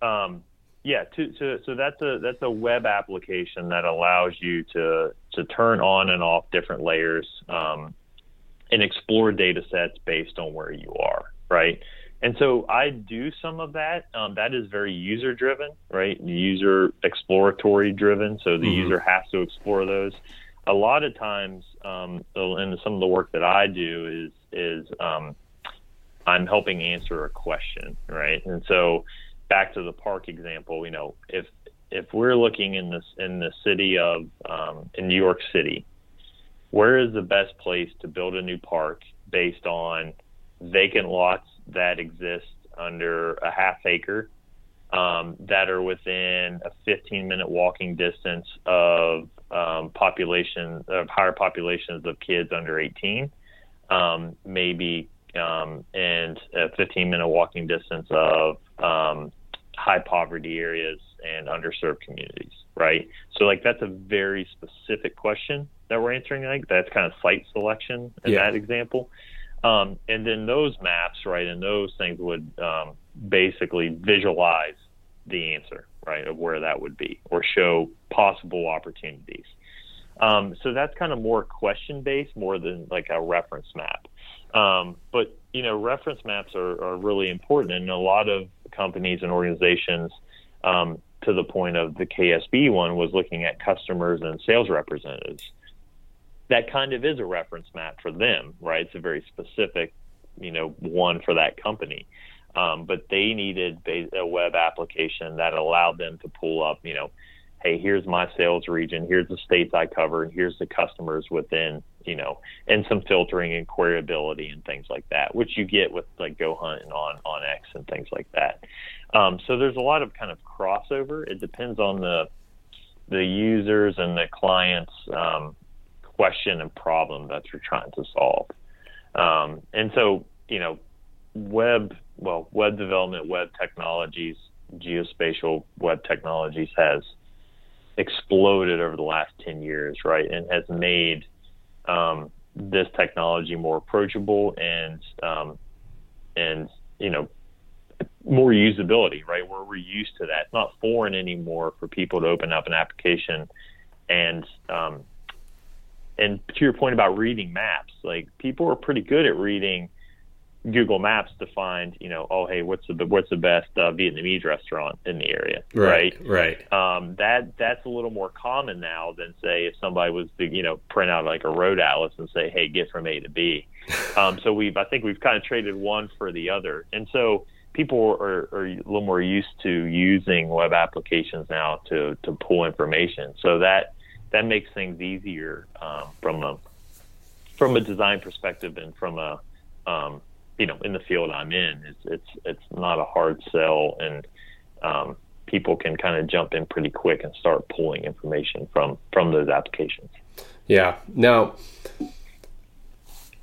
um, yeah, to, to, so that's a that's a web application that allows you to to turn on and off different layers um, and explore data sets based on where you are, right? And so I do some of that. Um, that is very user driven, right? User exploratory driven. So the mm-hmm. user has to explore those. A lot of times, um, and some of the work that I do is is um, I'm helping answer a question, right? And so back to the park example, you know, if if we're looking in this in the city of um, in New York City, where is the best place to build a new park based on vacant lots that exist under a half acre um, that are within a 15 minute walking distance of um, population of higher populations of kids under 18, um, maybe um, and a 15 minute walking distance of um, high poverty areas and underserved communities, right? So like that's a very specific question that we're answering. Like that's kind of site selection in yeah. that example. Um, and then those maps, right, and those things would um, basically visualize the answer, right, of where that would be, or show possible opportunities. Um, so that's kind of more question based, more than like a reference map. Um, but you know, reference maps are, are really important, and a lot of companies and organizations, um, to the point of the KSB one, was looking at customers and sales representatives. That kind of is a reference map for them, right? It's a very specific, you know, one for that company. Um, but they needed a web application that allowed them to pull up, you know, hey, here's my sales region, here's the states I cover, and here's the customers within, you know, and some filtering and queryability and things like that, which you get with like Go Hunt and on onX and things like that. Um, so there's a lot of kind of crossover. It depends on the the users and the clients um, question and problem that you're trying to solve. Um, and so, you know, web well, web development, web technologies, geospatial web technologies has exploded over the last 10 years, right? And has made um, this technology more approachable and, um, and, you know, more usability, right? Where we're used to that. It's not foreign anymore for people to open up an application and, um, and to your point about reading maps, like people are pretty good at reading Google Maps to find, you know, oh hey, what's the what's the best uh, Vietnamese restaurant in the area, right? Right. right. Um, that that's a little more common now than say if somebody was to, you know, print out like a road atlas and say, hey, get from A to B. um, so we've I think we've kind of traded one for the other, and so people are, are a little more used to using web applications now to to pull information. So that that makes things easier um, from a from a design perspective and from a um, you know, in the field I'm in, it's it's it's not a hard sell, and um, people can kind of jump in pretty quick and start pulling information from from those applications. Yeah. Now,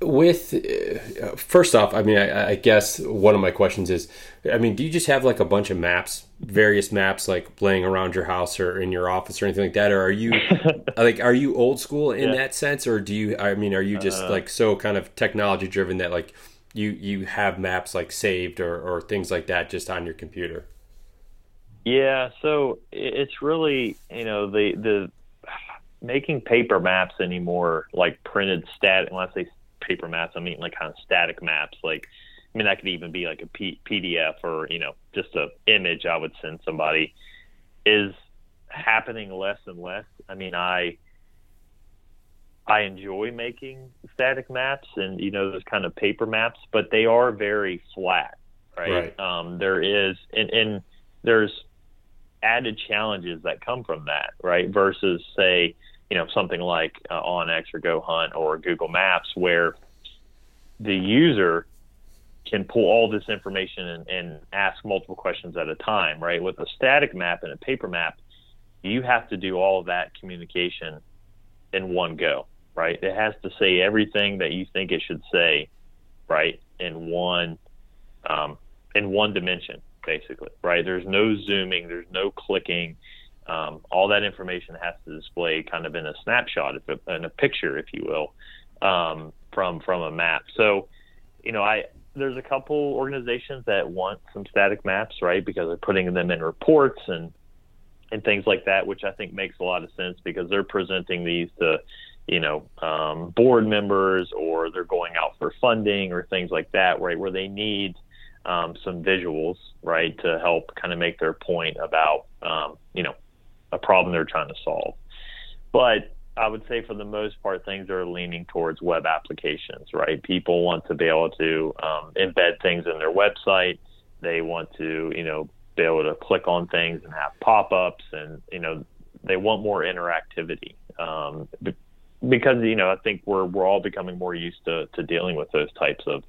with uh, first off, I mean, I, I, guess one of my questions is, I mean, do you just have like a bunch of maps, various maps, like laying around your house or in your office or anything like that, or are you like, are you old school in yeah. that sense, or do you? I mean, are you just uh, like so kind of technology driven that like you you have maps like saved or or things like that just on your computer? Yeah, so it's really you know the the making paper maps anymore, like printed stat. When I say paper maps, I mean like kind of static maps. Like, I mean that could even be like a P- PDF or you know just a image I would send somebody. Is happening less and less. I mean, I I enjoy making static maps and you know those kind of paper maps, but they are very flat, right? right. Um, there is and, and there's added challenges that come from that, right? Versus say you know something like uh, onX or GoHunt or Google Maps, where the user can pull all this information and, and ask multiple questions at a time, right? With a static map and a paper map, you have to do all that communication in one go, right? It has to say everything that you think it should say, right, in one um, in one dimension, basically, right? There's no zooming, there's no clicking, um, all that information has to display kind of in a snapshot, if in a picture, if you will, um, from from a map. So, you know, I there's a couple organizations that want some static maps, right? Because they're putting them in reports and and things like that, which I think makes a lot of sense because they're presenting these to, you know, um, board members or they're going out for funding or things like that, right? Where they need um, some visuals, right, to help kind of make their point about, um, you know, a problem they're trying to solve. But I would say for the most part, things are leaning towards web applications, right? People want to be able to um, embed things in their website. They want to, you know, be able to click on things and have pop-ups, and you know, they want more interactivity. Um, because you know, I think we're we're all becoming more used to to dealing with those types of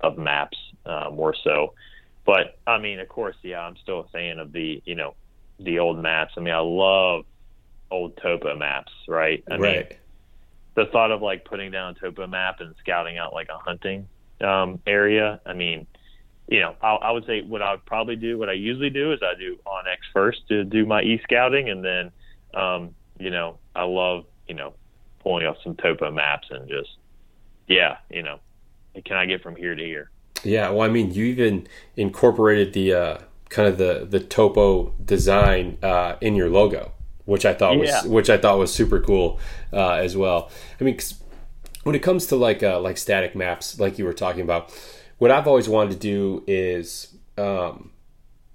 of maps uh, more so. But I mean, of course, yeah, I'm still a fan of the you know the old maps. I mean, I love old topo maps, right? I right. mean, the thought of like putting down a topo map and scouting out like a hunting um, area. I mean, you know, I, I would say what I would probably do, what I usually do is I do onX first to do my e scouting, and then, um, you know, I love you know pulling off some topo maps and just, yeah, you know, can I get from here to here? Yeah, well, I mean, you even incorporated the uh, kind of the the topo design uh, in your logo, which I thought yeah. was which I thought was super cool uh, as well. I mean, when it comes to like uh, like static maps, like you were talking about, what I've always wanted to do is um,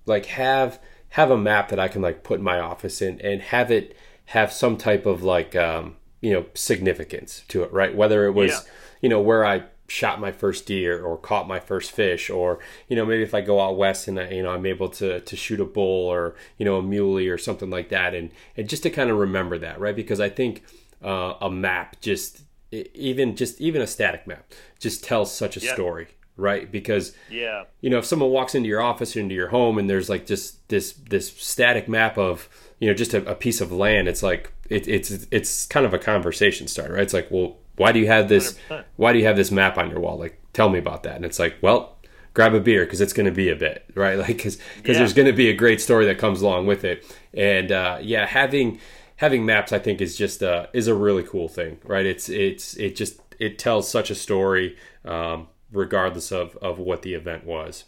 like have have a map that I can like put in my office and and have it have some type of like um, you know significance to it, right? Whether it was yeah. you know where I shot my first deer or caught my first fish or you know maybe if I go out west and I, you know I'm able to to shoot a bull or you know a muley or something like that. And and just to kind of remember that right? Because I think uh, a map just even just even a static map just tells such a story right? Because yeah. you know if someone walks into your office or into your home and there's like just this this static map of you know just a, a piece of land it's like it, it's it's kind of a conversation starter right? It's like well why do you have this 100%. why do you have this map on your wall? Like tell me about that. And it's like well grab a beer because it's going to be a bit right? Like because because yeah. there's going to be a great story that comes along with it. And uh, yeah having having maps i think is just uh, is a really cool thing right? It's it's it just it tells such a story um, regardless of of what the event was.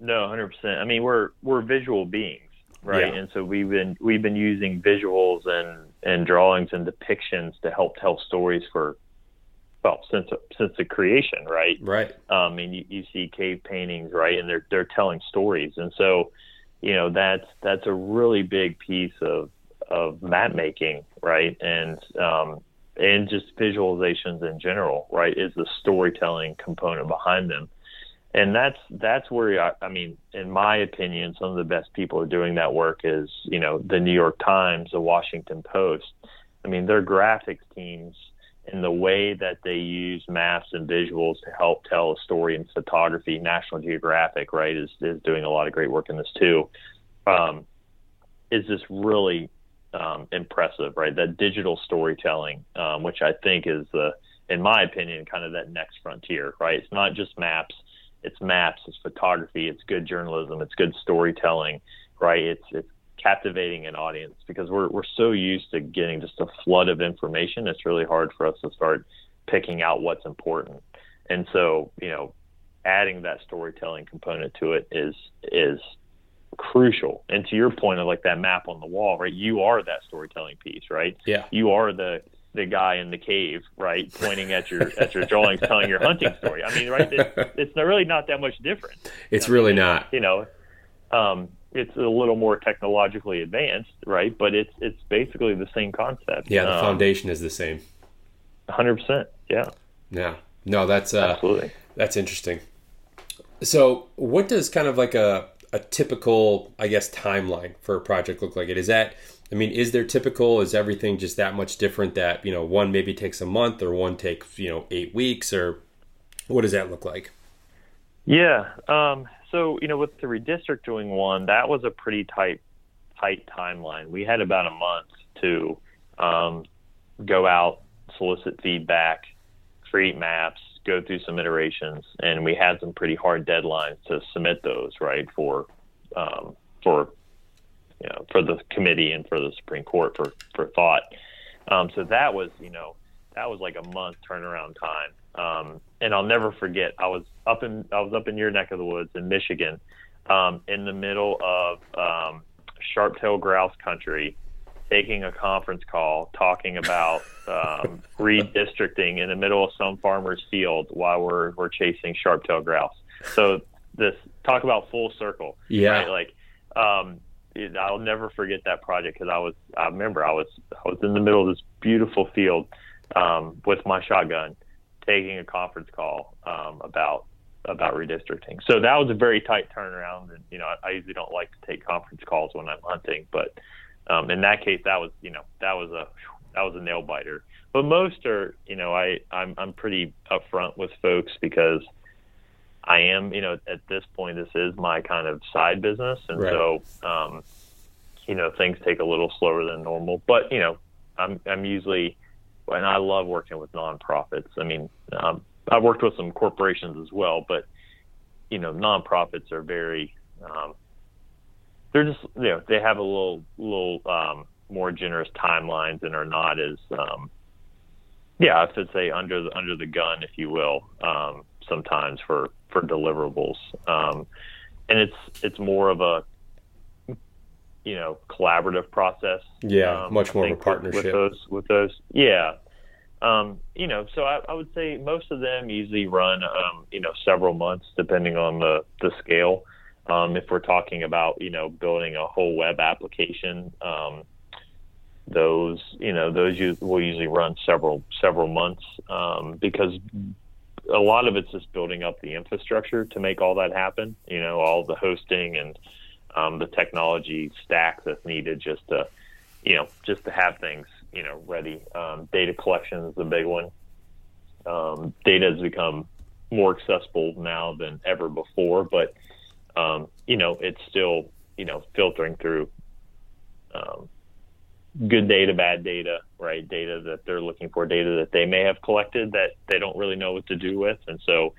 No 100% i mean we're we're visual beings right? Yeah. and so we've been we've been using visuals and and drawings and depictions to help tell stories for well since since the creation right? Right. Um and you, you see cave paintings right? And they're they're telling stories. And so you know that's that's a really big piece of of map making right? And um and just visualizations in general right is the storytelling component behind them and that's that's where I, I mean, in my opinion, some of the best people are doing that work is you know the New York Times, the Washington Post. I mean, their graphics teams and the way that they use maps and visuals to help tell a story in photography. National Geographic, right, is is doing a lot of great work in this too. Um, is just really um, impressive, right? That digital storytelling, um, which I think is the, in my opinion, kind of that next frontier, right? It's not just maps, it's maps, it's photography, it's good journalism, it's good storytelling, right? It's it's captivating an audience because we're we're so used to getting just a flood of information. It's really hard for us to start picking out what's important. And so, you know, adding that storytelling component to it is is crucial. And to your point of like that map on the wall, right? You are that storytelling piece, right? Yeah. You are the the guy in the cave, right, pointing at your at your drawings, telling your hunting story. I mean, right? It's, it's really not that much different. It's I really mean, not. You know, um, it's a little more technologically advanced, right? But it's it's basically the same concept. Yeah, the um, foundation is the same. Hundred percent. Yeah. Yeah. No, that's uh, Absolutely. That's interesting. So, what does kind of like a a typical, I guess, timeline for a project look like? It is that. I mean, is there typical? Is everything just that much different that you know one maybe takes a month or one takes you know eight weeks or what does that look like? Yeah. Um, so you know, with the redistricting one, that was a pretty tight tight timeline. We had about a month to um, go out, solicit feedback, create maps, go through some iterations, and we had some pretty hard deadlines to submit those right for um, for you know for the committee and for the Supreme Court for for thought. Um, so that was you know that was like a month turnaround time. Um, and I'll never forget. I was up in I was up in your neck of the woods in Michigan, um, in the middle of um, sharp-tailed grouse country, taking a conference call talking about um, redistricting in the middle of some farmer's field while we're we're chasing sharp-tailed grouse. So this talk about full circle. Yeah. Right? Like um, it, I'll never forget that project because I was I remember I was I was in the middle of this beautiful field um, with my shotgun taking a conference call um, about about redistricting. So that was a very tight turnaround, and you know I, I usually don't like to take conference calls when I'm hunting, but um, in that case, that was you know that was a that was a nail biter. But most are you know I I'm I'm pretty upfront with folks because I am you know at this point this is my kind of side business, and Right. so um, you know things take a little slower than normal. But you know I'm I'm usually and I love working with nonprofits. I mean, um, I've worked with some corporations as well, but you know, nonprofits are very, um, they're just, you know, they have a little, little um, more generous timelines and are not as, um, yeah, I should say under the under the gun, if you will, um, sometimes for for deliverables, um, and it's it's more of a you know collaborative process. Yeah, um, much more of a partnership. with those. With those, yeah. Um, you know, so I, I would say most of them usually run, um, you know, several months depending on the the scale. Um, if we're talking about, you know, building a whole web application, um, those, you know, those us- will usually run several several months um, because a lot of it's just building up the infrastructure to make all that happen. You know, all the hosting and um, the technology stack that's needed just to, you know, just to have things, you know, ready. Um, data collection is the big one. Um, data has become more accessible now than ever before, but um, you know, it's still, you know, filtering through um, good data, bad data, right? Data that they're looking for, data that they may have collected that they don't really know what to do with, and so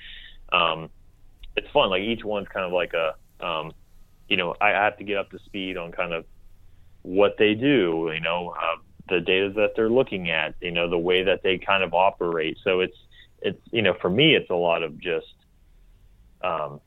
um, it's fun. Like each one's kind of like a, um, you know, I have to get up to speed on kind of what they do, you know, uh, the data that they're looking at, you know, the way that they kind of operate. So it's it's you know, for me, it's a lot of just, um,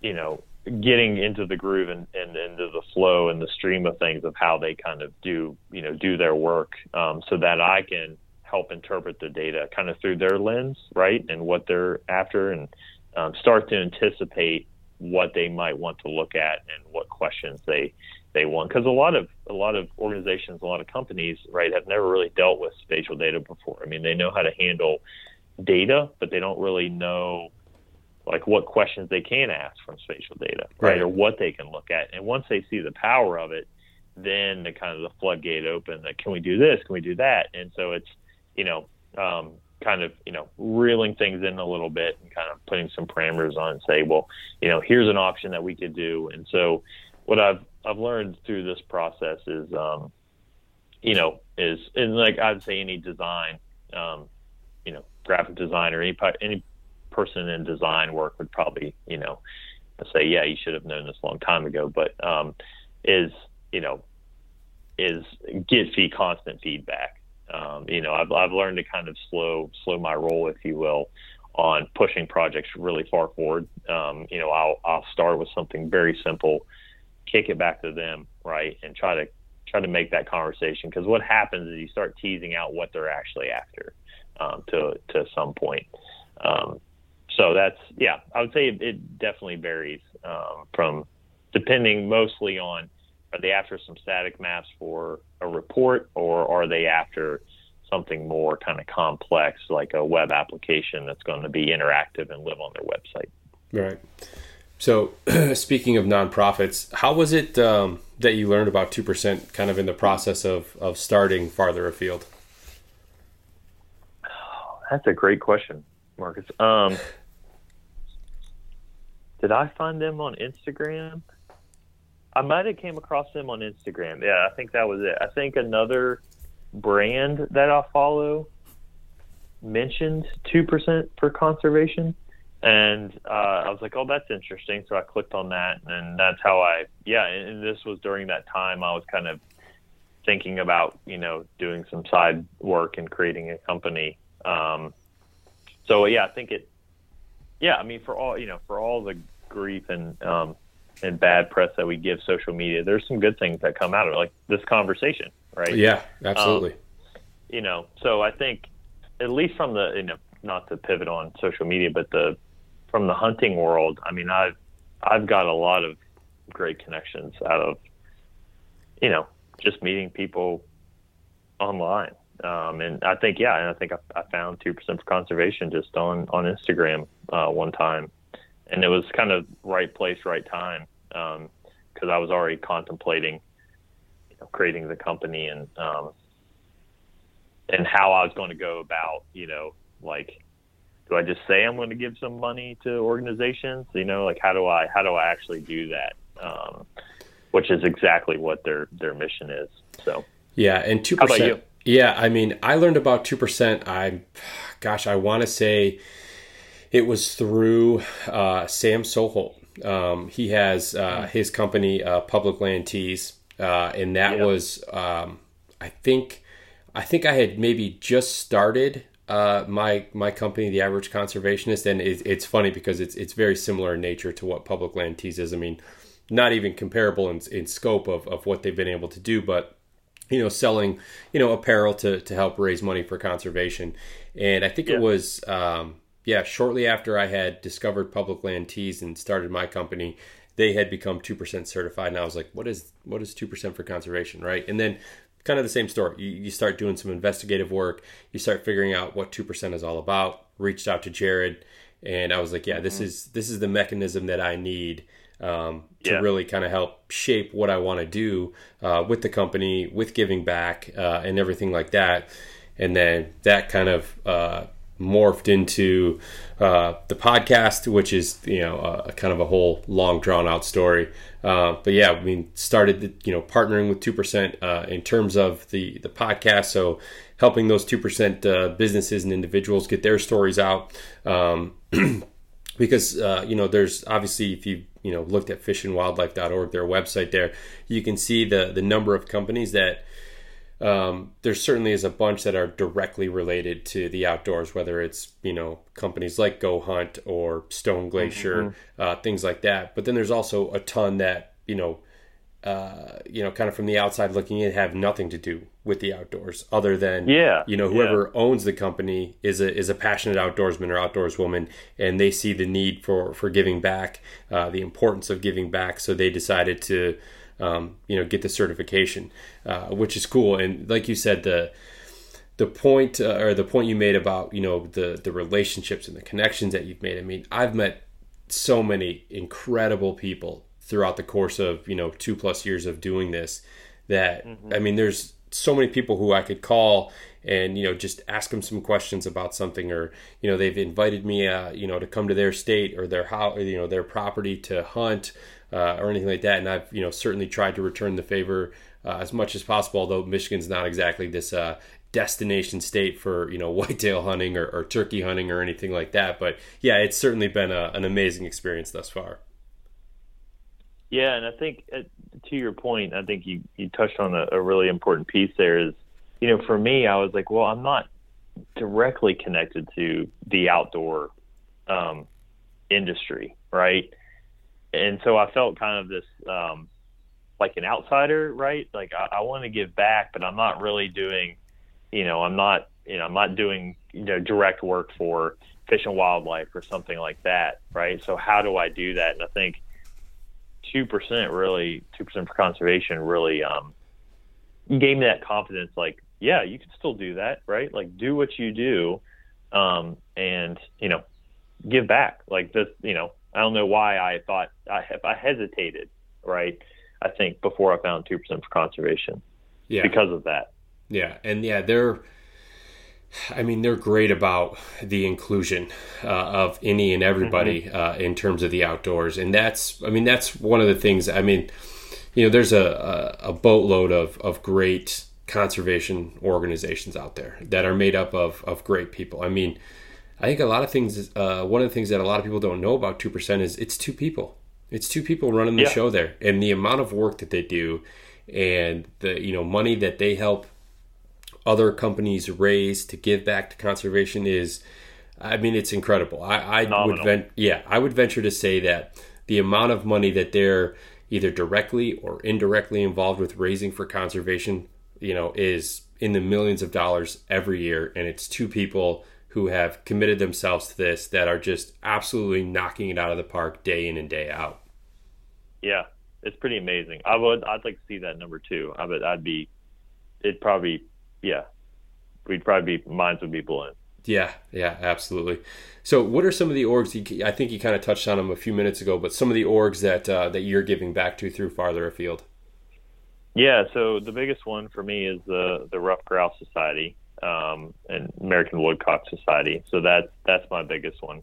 you know, getting into the groove and, and into the flow and the stream of things of how they kind of do, you know, do their work, um, so that I can help interpret the data kind of through their lens, right, and what they're after, and um, start to anticipate what they might want to look at and what questions they they want. Because a lot of a lot of organizations a lot of companies right have never really dealt with spatial data before. I mean they know how to handle data but they don't really know like what questions they can ask from spatial data right, Right. or what they can look at and once they see the power of it then the kind of the floodgate open that can we do this can we do that and so it's you know um, kind of you know reeling things in a little bit and kind of putting some parameters on and say, well, you know, here's an option that we could do. And so what I've I've learned through this process is, um, you know, is and like I'd say any design, um, you know, graphic design or any any person in design work would probably you know say, yeah, you should have known this a long time ago. But um, is you know is get fee constant feedback. Um, you know, I've I've learned to kind of slow slow my roll, if you will, on pushing projects really far forward. Um, you know, I'll I'll start with something very simple, kick it back to them, right, and try to try to make that conversation. Because what happens is you start teasing out what they're actually after um, to to some point. Um, so that's yeah, I would say it, it definitely varies um, from depending mostly on are they after some static maps for a report or are they after something more kind of complex like a web application that's going to be interactive and live on their website? Right. So speaking of nonprofits how was it um, that you learned about 2% kind of in the process of, of starting farther afield? That's a great question marcus. Um, did I find them on Instagram? I might have came across them on Instagram. Yeah, I think that was it. I think another brand that I follow mentioned two percent for conservation, and uh, I was like, "Oh, that's interesting." So I clicked on that, and that's how I yeah. And this was during that time I was kind of thinking about you know doing some side work and creating a company. Um, so yeah, I think it. Yeah, I mean, for all you know, for all the grief and um, and bad press that we give social media, there's some good things that come out of it, like this conversation, right? Yeah, absolutely. Um, you know, so I think at least from the you know not to pivot on social media, but the from the hunting world, I mean, I've I've got a lot of great connections out of you know just meeting people online. Um, and I think, yeah, and I think I, I found 2% for conservation just on, on Instagram, uh, one time. And it was kind of right place, right time because um, I was already contemplating you know, creating the company and um, and how I was going to go about you know like do I just say I'm going to give some money to organizations? You know like how do I how do I actually do that? Um, which is exactly what their their mission is so. Yeah and two percent yeah I mean I learned about two percent I gosh I want to say it was through uh, Sam Soholt. Um, he has uh, his company, uh, Public Land Tees, uh, and that yep. was, um, I think, I think I had maybe just started uh, my my company, the Average Conservationist, and it, it's funny because it's it's very similar in nature to what Public Land Tees is. I mean, not even comparable in, in scope of, of what they've been able to do, but you know, selling you know apparel to to help raise money for conservation. And I think yeah. it was um, yeah, shortly after I had discovered Public Land Tees and started my company, they had become two percent certified, and I was like, "What is what is two percent for conservation?" Right, and then kind of the same story. You, you start doing some investigative work, you start figuring out what two percent is all about. Reached out to Jared, and I was like, "Yeah, this mm-hmm. is this is the mechanism that I need." Um, to yeah. really kind of help shape what I want to do uh, with the company, with giving back, uh, and everything like that. And then that kind of uh, morphed into uh, the podcast, which is you know a, kind of a whole long drawn out story. Uh, but yeah, I mean, started you know partnering with two percent uh, in terms of the the podcast, so helping those two percent uh, businesses and individuals get their stories out. Um, because uh, you know, there's obviously if you you know looked at fishandwildlife.org, their website there, you can see the the number of companies that um, there certainly is a bunch that are directly related to the outdoors, whether it's you know companies like Go Hunt or Stone Glacier, mm-hmm. uh, things like that. But then there's also a ton that you know, uh, you know, kind of from the outside looking in, have nothing to do with the outdoors, other than yeah, you know, whoever yeah. owns the company is a is a passionate outdoorsman or outdoorswoman, and they see the need for for giving back, uh, the importance of giving back, so they decided to um, you know, get the certification, uh, which is cool. And like you said, the the point uh, or the point you made about you know the the relationships and the connections that you've made. I mean, I've met so many incredible people throughout the course of you know two plus years of doing this. That mm-hmm. I mean, there's so many people who I could call and you know just ask them some questions about something or you know they've invited me uh, you know to come to their state or their house you know their property to hunt uh, or anything like that and I've you know certainly tried to return the favor uh, as much as possible although Michigan's not exactly this uh, destination state for you know whitetail hunting or, or, turkey hunting or anything like that but yeah it's certainly been a, an amazing experience thus far yeah and i think uh, to your point i think you, you touched on a, a really important piece there is you know for me i was like well i'm not directly connected to the outdoor um, industry right and so i felt kind of this um, like an outsider right like i, I want to give back but i'm not really doing you know, I'm not, you know, I'm not doing, you know, direct work for Fish and Wildlife or something like that, right? So how do I do that? And I think two percent really, two percent for conservation really um, gave me that confidence. Like, yeah, you can still do that, right? Like, do what you do, um, and you know, give back. Like this, you know, I don't know why I thought I, I hesitated, right? I think before I found two percent for conservation, yeah, because of that. Yeah, and yeah, they're. I mean, they're great about the inclusion uh, of any and everybody mm-hmm. uh, in terms of the outdoors, and that's. I mean, that's one of the things. I mean, you know, there's a, a, a boatload of of great conservation organizations out there that are made up of of great people. I mean, I think a lot of things. Uh, one of the things that a lot of people don't know about two percent is it's two people. It's two people running the yeah. show there, and the amount of work that they do, and the you know money that they help other companies raise to give back to conservation is, I mean, it's incredible. I, I would vent, yeah, I would venture to say that the amount of money that they're either directly or indirectly involved with raising for conservation, you know, is in the millions of dollars every year, and it's two people who have committed themselves to this that are just absolutely knocking it out of the park day in and day out. Yeah, it's pretty amazing. I would, I'd like to see that number too. I would, I'd be, it'd probably yeah, we'd probably be minds would be blown. Yeah, yeah, absolutely. So, what are some of the orgs? You, I think you kind of touched on them a few minutes ago, but some of the orgs that uh, that you're giving back to through farther afield. Yeah, so the biggest one for me is the the Ruffed Grouse Society um, and American Woodcock Society. So that that's my biggest one.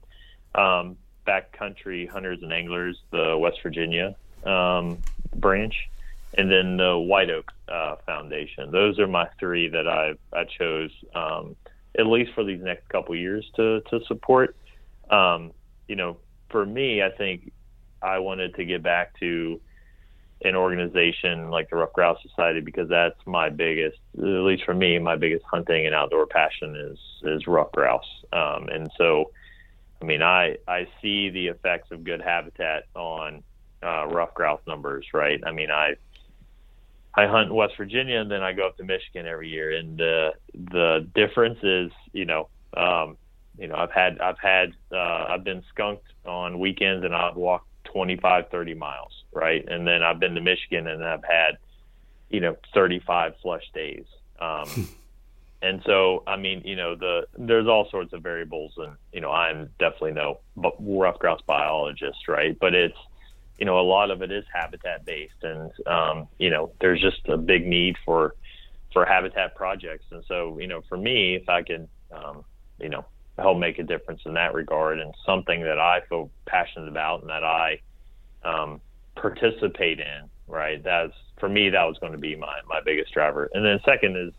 Um, Backcountry Hunters and Anglers, the West Virginia um, branch, and then the White Oak uh, Foundation. Those are my three that I I chose um, at least for these next couple years to to support. Um, you know, for me, I think I wanted to get back to an organization like the Ruffed Grouse Society because that's my biggest, at least for me, my biggest hunting and outdoor passion is is ruffed grouse. Um, and so, I mean, I I see the effects of good habitat on uh, ruffed grouse numbers, right? I mean, I I hunt in West Virginia and then I go up to Michigan every year. And uh, the difference is, you know, um, you know, I've had, I've had, uh, I've been skunked on weekends and I've walked 25, 30 miles, right? And then I've been to Michigan and I've had, you know, 35 flush days. Um, and so, I mean, you know, the there's all sorts of variables, and you know, I'm definitely no ruffed grouse biologist, right? But it's you know, a lot of it is habitat based, and um, you know, there's just a big need for for habitat projects. And so, you know, for me, if I can, um, you know, help make a difference in that regard, and something that I feel passionate about and that I um, participate in, right? That's for me, that was going to be my my biggest driver. And then second is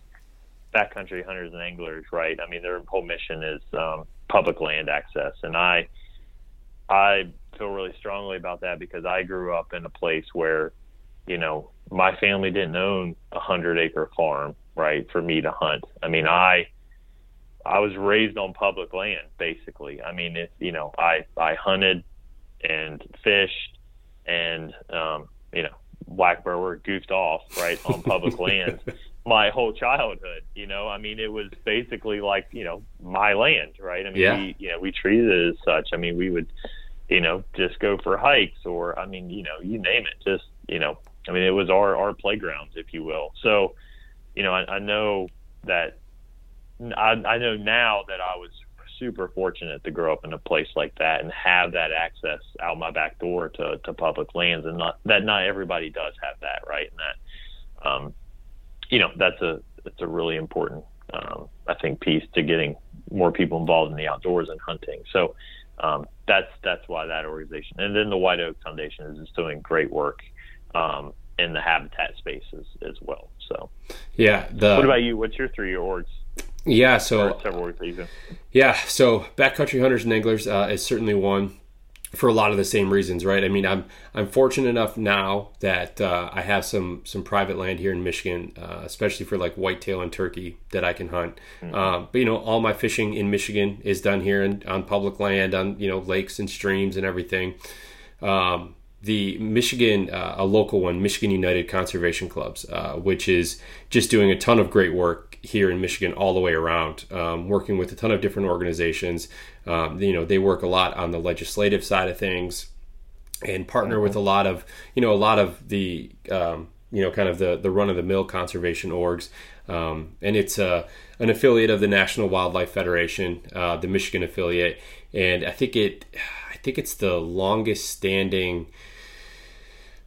backcountry hunters and anglers, right? I mean, their whole mission is um, public land access, and I I feel really strongly about that because I grew up in a place where, you know, my family didn't own a hundred acre farm, right, for me to hunt. I mean, I I was raised on public land, basically. I mean, it, you know, I I hunted and fished and um, you know, black bear were goofed off right on public land my whole childhood. You know, I mean, it was basically like you know my land, right? I mean, yeah. we you know we treated it as such. I mean, we would you know, just go for hikes or, I mean, you know, you name it. Just, you know, I mean, it was our, our playgrounds, if you will. So, you know, I, I know that I, I know now that I was super fortunate to grow up in a place like that and have that access out my back door to, to public lands and not that not everybody does have that right and that um, you know that's a that's a really important um, I think, piece to getting more people involved in the outdoors and hunting. So um, that's that's why that organization, and then the White Oak Foundation is just doing great work um, in the habitat spaces as well. So yeah. The, what about you? What's your three orgs? Yeah, so several orgs Yeah, so backcountry hunters and anglers uh, is certainly one for a lot of the same reasons, right? I mean, I'm I'm fortunate enough now that uh, I have some some private land here in Michigan, uh, especially for like whitetail and turkey that I can hunt. Mm-hmm. Uh, but you know, all my fishing in Michigan is done here in, on public land, on you know lakes and streams and everything. Um, the Michigan, uh, a local one, Michigan United Conservation Clubs, uh, which is just doing a ton of great work here in Michigan all the way around, um, working with a ton of different organizations. Um, you know, they work a lot on the legislative side of things and partner mm-hmm. with a lot of, you know, a lot of the, um, you know, kind of the, the run of the mill conservation orgs. Um, and it's uh, an affiliate of the National Wildlife Federation, uh, the Michigan affiliate. And I think it, I think it's the longest standing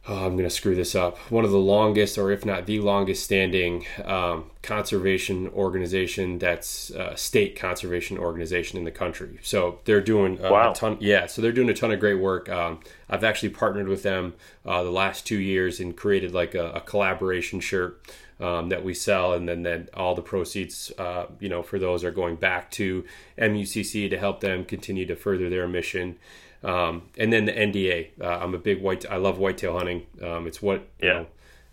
oh, I'm going to screw this up. One of the longest, or if not the longest standing um, conservation organization that's a state conservation organization in the country. So they're doing a, wow. a ton. Yeah, so they're doing a ton of great work. Um, I've actually partnered with them uh, the last two years and created like a, a collaboration shirt. Um, that we sell, and then then all the proceeds, uh, you know, for those are going back to MUCC to help them continue to further their mission. Um, and then the NDA. Uh, I'm a big white. I love whitetail hunting. Um, it's what yeah. you know,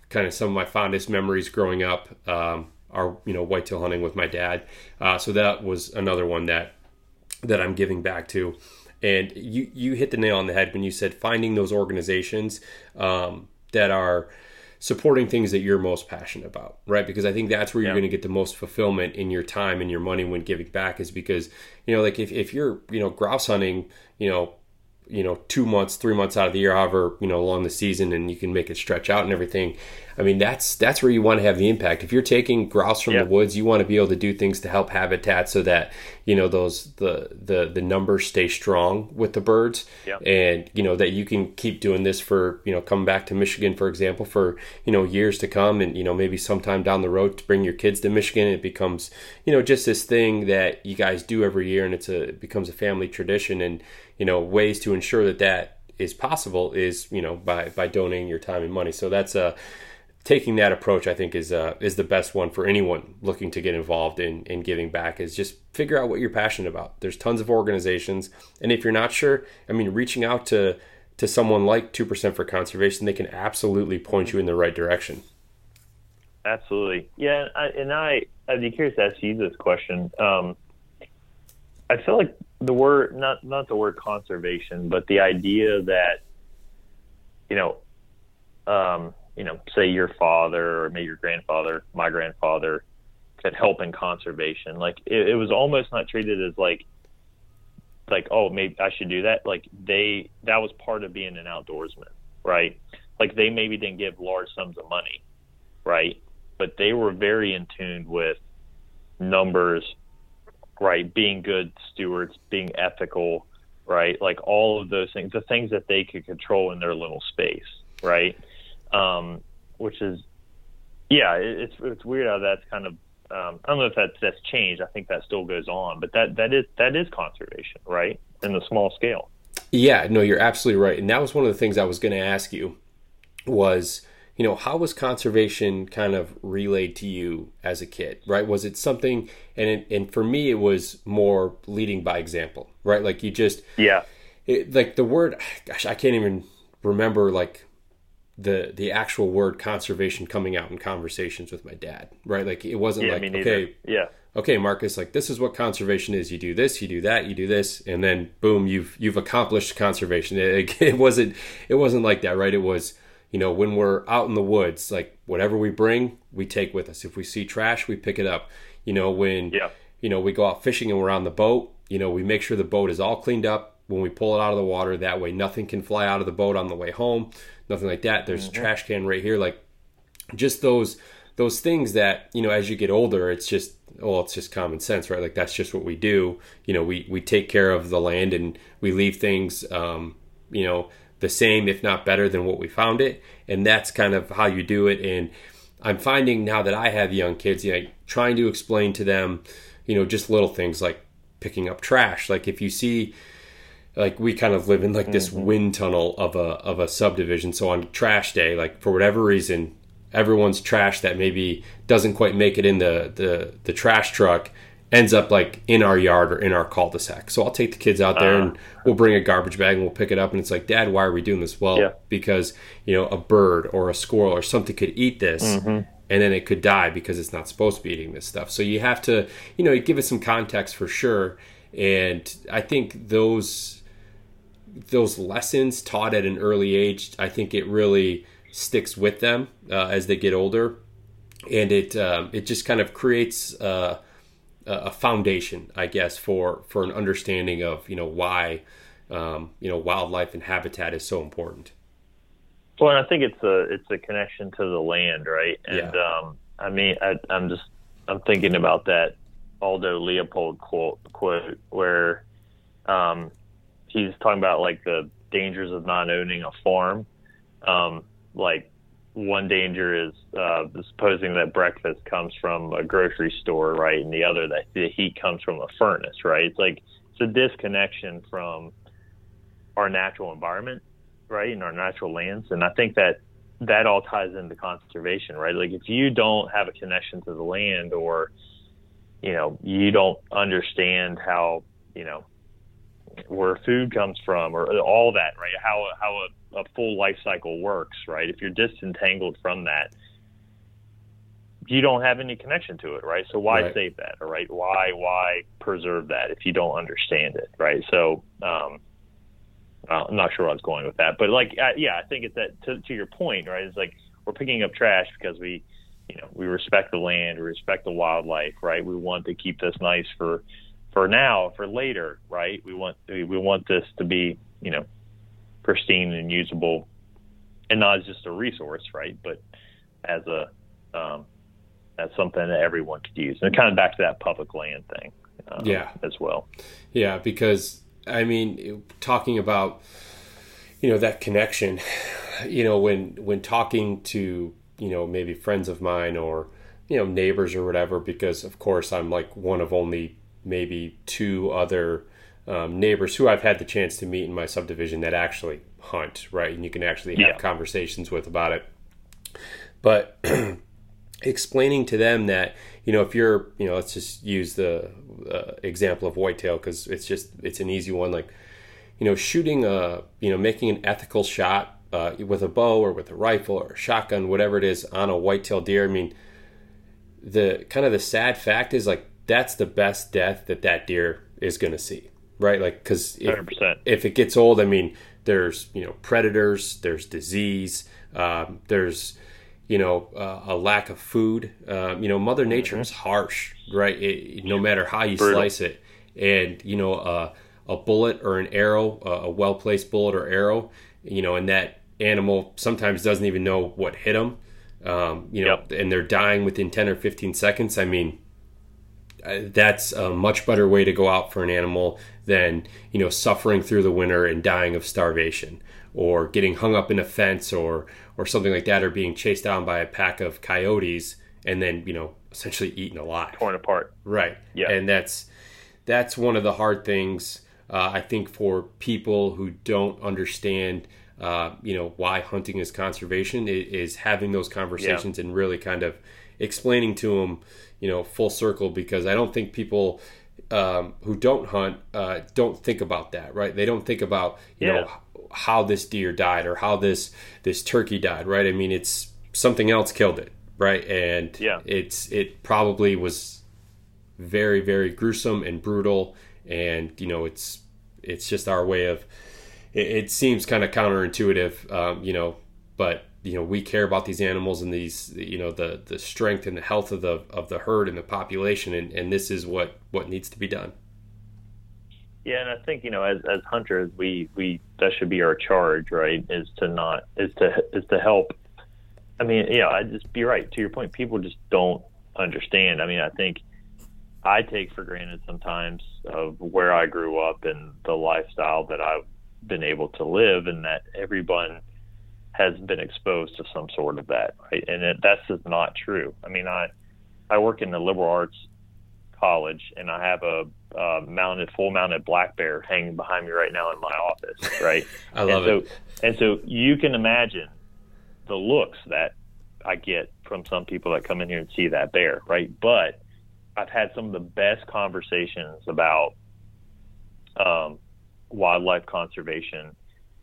kind of some of my fondest memories growing up um, are you know whitetail hunting with my dad. Uh, so that was another one that that I'm giving back to. And you you hit the nail on the head when you said finding those organizations um, that are supporting things that you're most passionate about, right? Because I think that's where you're going to get the most fulfillment in your time and your money when giving back is because, you know, like if, if you're, you know, grouse hunting, you know, you know two months three months out of the year however you know along the season and you can make it stretch out and everything i mean that's that's where you want to have the impact if you're taking grouse from yep. the woods you want to be able to do things to help habitat so that you know those the the the numbers stay strong with the birds yep. and you know that you can keep doing this for you know come back to michigan for example for you know years to come and you know maybe sometime down the road to bring your kids to michigan it becomes you know just this thing that you guys do every year and it's a it becomes a family tradition and you know ways to ensure that that is possible is you know by by donating your time and money. So that's a uh, taking that approach i think is uh, is the best one for anyone looking to get involved in in giving back is just figure out what you're passionate about. There's tons of organizations and if you're not sure i mean reaching out to to someone like 2% for conservation they can absolutely point you in the right direction. Absolutely. Yeah I, and i i'd be curious to ask you this question. Um, i feel like the word not not the word conservation, but the idea that you know, um, you know, say your father or maybe your grandfather, my grandfather, could help in conservation. Like it, it was almost not treated as like like oh maybe I should do that. Like they that was part of being an outdoorsman, right? Like they maybe didn't give large sums of money, right? But they were very in tune with numbers right? Being good stewards, being ethical, right? Like all of those things, the things that they could control in their little space, right? Um, which is, yeah, it's it's weird how that's kind of. Um, I don't know if that's that's changed. I think that still goes on, but that that is that is conservation, right? In the small scale. Yeah, no, you're absolutely right, and that was one of the things I was going to ask you was you know, how was conservation kind of relayed to you as a kid, right? Was it something, and it, and for me, it was more leading by example, right? Like you just, yeah, it, like the word, gosh, I can't even remember like the the actual word conservation coming out in conversations with my dad, right? Like it wasn't yeah, like okay, yeah, okay, Marcus, like this is what conservation is. You do this, you do that, you do this, and then boom, you've you've accomplished conservation. It, it wasn't it wasn't like that, right? It was you know, when we're out in the woods, like whatever we bring, we take with us. If we see trash, we pick it up. You know, when yeah. you know we go out fishing and we're on the boat, you know, we make sure the boat is all cleaned up when we pull it out of the water. That way, nothing can fly out of the boat on the way home. Nothing like that. There's mm-hmm. a trash can right here. Like just those those things that you know, as you get older, it's just well, it's just common sense, right? Like that's just what we do. You know, we we take care of the land and we leave things. Um, you know the same, if not better, than what we found it. And that's kind of how you do it. And I'm finding now that I have young kids, you know, trying to explain to them, you know, just little things like picking up trash. Like if you see, like we kind of live in like this Mm-hmm. wind tunnel of a of a subdivision. So on trash day, like for whatever reason, everyone's trash that maybe doesn't quite make it in the the the trash truck ends up like in our yard or in our cul-de-sac. So I'll take the kids out there and we'll bring a garbage bag and we'll pick it up and it's like, "Dad, why are we doing this?" Well, Yeah. because, you know, a bird or a squirrel or something could eat this and then it could die because it's not supposed to be eating this stuff. So you have to, you know, give it some context for sure. And I think those those lessons taught at an early age, I think it really sticks with them uh, as they get older, and it um, it just kind of creates uh, a foundation, I guess, for for an understanding of you know why um, you know wildlife and habitat is so important. Well, and I think it's a it's a connection to the land, right? And Yeah. um, I mean, I, I'm just I'm thinking about that Aldo Leopold quote quote where um, he's talking about like the dangers of not owning a farm. Um, like one danger is uh, supposing that breakfast comes from a grocery store, right, and the other that the heat comes from a furnace, right? It's like it's a disconnection from our natural environment right in our natural lands and i think that that all ties into conservation right like if you don't have a connection to the land or you know you don't understand how you know where food comes from or all that right how how a, a full life cycle works right if you're disentangled from that you don't have any connection to it right so why Right. save that all right why why preserve that if you don't understand it right so um I'm not sure where I was going with that, but like, uh, yeah, I think it's that to, to your point, right? It's like we're picking up trash because we, you know, we respect the land, we respect the wildlife, right? We want to keep this nice for, for now, for later, right? We want we, want this to be, you know, pristine and usable, and not as just a resource, right? But as a, um, as something that everyone could use, and kind of back to that public land thing, um, Yeah. as well. Yeah, because I mean, talking about you know that connection, you know, when when talking to you know maybe friends of mine or you know neighbors or whatever, because of course I'm like one of only maybe two other um, neighbors who I've had the chance to meet in my subdivision that actually hunt, right? And you can actually have Yeah. conversations with about it. But explaining to them that you know if you're you know let's just use the uh, example of whitetail because it's just it's an easy one like you know shooting a you know making an ethical shot uh, with a bow or with a rifle or a shotgun whatever it is on a whitetail deer i mean the kind of the sad fact is like that's the best death that that deer is going to see right? Like because if, 100%. if it gets old i mean there's you know predators there's disease um, there's you know uh, a lack of food. Um, you know mother nature is harsh right? It, no matter how you Brutal. slice it. And you know uh, a bullet or an arrow a well placed bullet or arrow you know and that animal sometimes doesn't even know what hit them um, you know Yep. and they're dying within 10 or 15 seconds. I mean uh, that's a much better way to go out for an animal than you know suffering through the winter and dying of starvation or getting hung up in a fence or or something like that or being chased down by a pack of coyotes and then you know essentially eaten alive Torn apart. right Yeah. and that's that's one of the hard things uh, i think for people who don't understand uh, you know why hunting is conservation is having those conversations and really kind of explaining to them you know full circle because i don't think people um, who don't hunt uh, don't think about that right they don't think about you Yeah. know how this deer died or how this this turkey died right i mean it's something else killed it right and Yeah. it's it probably was very very gruesome and brutal and you know it's it's just our way of it, it seems kind of counterintuitive um, you know but you know we care about these animals and these you know the the strength and the health of the of the herd and the population and, and this is what what needs to be done Yeah, and I think you know, as as hunters, we we that should be our charge, right? Is to not is to is to help. I mean, yeah, I just be right to your point. People just don't understand. I mean, I think I take for granted sometimes of where I grew up and the lifestyle that I've been able to live, and that everyone has been exposed to some sort of that, right? And it, that's just not true. I mean, I I work in the liberal arts college, and I have a uh, mounted, full mounted black bear hanging behind me right now in my office, right? I love and so, it. And so you can imagine the looks that I get from some people that come in here and see that bear, right? But I've had some of the best conversations about um, wildlife conservation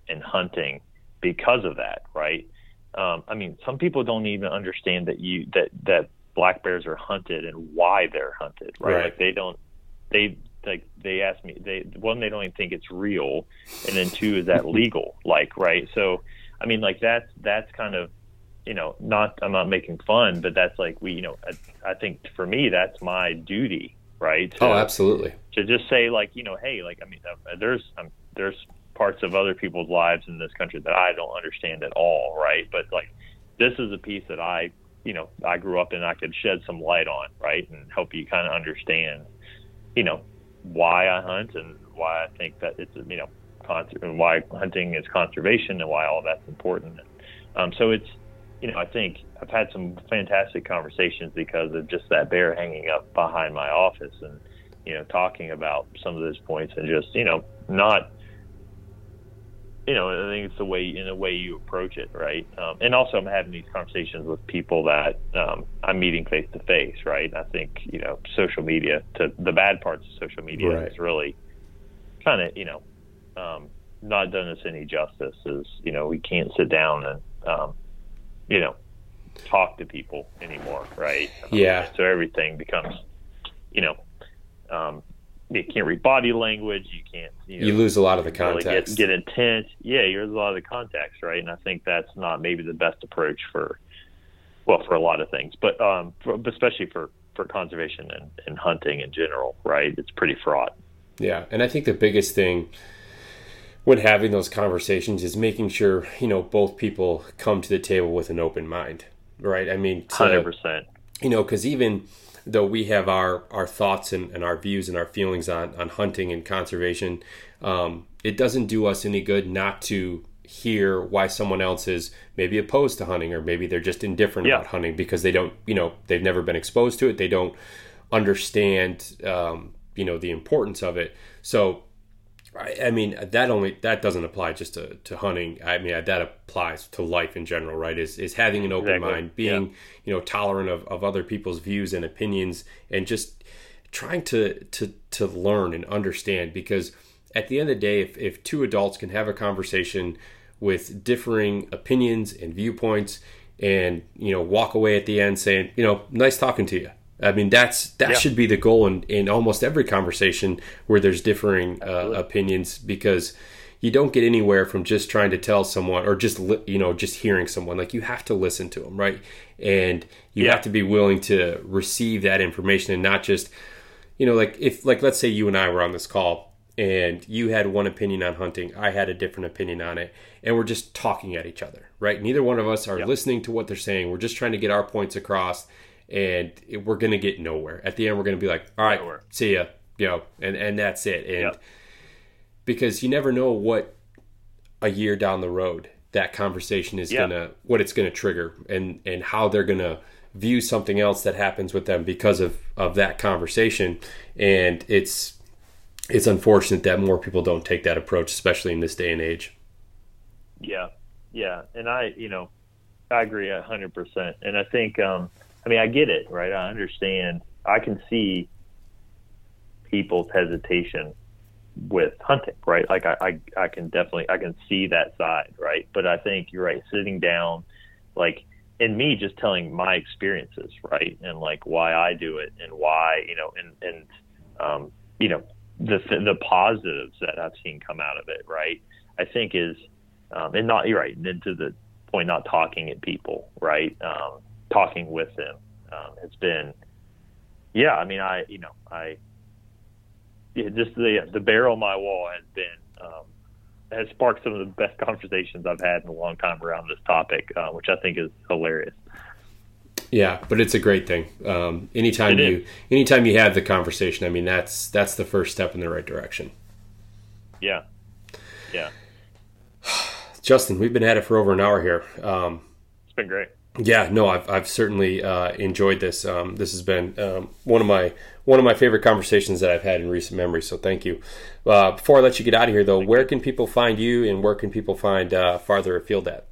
and hunting because of that, right? Um, I mean, some people don't even understand that you that that black bears are hunted and why they're hunted, right? Right. Like they don't they like they ask me they one they don't even think it's real, and then two is that legal, like right? So I mean, like that's that's kind of you know not I'm not making fun, but that's like we you know I, I think for me that's my duty, right? To- Oh, absolutely. to just say like you know hey like i mean uh, there's um, there's parts of other people's lives in this country that i don't understand at all right? But like this is a piece that i you know i grew up in i could shed some light on right and help you kind of understand you know why i hunt and why i think that it's you know and why hunting is conservation and why all that's important. Um, so it's you know i think i've had some fantastic conversations because of just that bear hanging up behind my office and you know, talking about some of those points and just, you know, not, you know, I think it's the way, in the way you approach it, right? Um, and also, I'm having these conversations with people that um, I'm meeting face to face, right? I think, you know, social media, to the bad parts of social media Right. is really kind of, you know, um, not done us any justice. Is, you know, we can't sit down and, um, you know, talk to people anymore, right? Yeah. So everything becomes, you know, um, you can't read body language. You can't, you, know, You lose a lot of the really context. get, get intent. Yeah, you lose a lot of the context, right? And I think that's not maybe the best approach for, well, for a lot of things, but um, for, especially for for conservation and, and hunting in general, right? It's pretty fraught. Yeah, and I think the biggest thing when having those conversations is making sure you know both people come to the table with an open mind, right? I mean, Hundred percent. you know, because even though we have our our thoughts and, and our views and our feelings on on hunting and conservation, um, it doesn't do us any good not to hear why someone else is maybe opposed to hunting or maybe they're just indifferent Yeah. about hunting because they don't you know they've never been exposed to it they don't understand um, you know the importance of it so I, I mean that only that doesn't apply just to, to hunting. I mean that applies to life in general right? Is, is having an open Exactly. mind being you know tolerant of, of other people's views and opinions and just trying to to to learn and understand because at the end of the day if, if two adults can have a conversation with differing opinions and viewpoints and you know walk away at the end saying you know nice talking to you i mean that's that Yeah. should be the goal in, in almost every conversation where there's differing uh, opinions because you don't get anywhere from just trying to tell someone or just li- you know just hearing someone. Like you have to listen to them right? And you Yeah. have to be willing to receive that information and not just you know like if like let's say you and I were on this call and you had one opinion on hunting I had a different opinion on it and we're just talking at each other right? Neither one of us are listening to what they're saying. We're just trying to get our points across and it- we're going to get nowhere at the end we're going to be like all right Nowhere. see ya you know and and that's it and Yep. because you never know what a year down the road that conversation is Yeah. gonna what it's gonna trigger and and how they're gonna view something else that happens with them because of of that conversation and it's it's unfortunate that more people don't take that approach especially in this day and age Yeah, yeah, and I, you know, I agree a hundred percent. And I think, um, I mean, I get it, right? I understand. I can see people's hesitation with hunting, right? Like I, I, I can definitely, I can see that side, right? But I think you're right. Sitting down, like, and me just telling my experiences, right, and like why I do it and why, you know, and and um, you know, the the positives that I've seen come out of it, right? I think is um, and not you're right. And to the point, not talking at people, right? Um, talking with them um, has been, yeah. I mean, I you know I yeah, just the the bear on my wall has been um, has sparked some of the best conversations I've had in a long time around this topic, uh, which I think is hilarious. yeah but it's a great thing um, anytime It you anytime you have the conversation i mean that's that's the first step in the right direction Yeah, yeah, Justin, we've been at it for over an hour here. Um, it's been great. Yeah, no, I've, I've certainly uh, enjoyed this. Um, this has been um, one of my one of my favorite conversations that I've had in recent memory. So thank you. Uh, before I let you get out of here, though, where can people find you, and where can people find uh, farther afield at?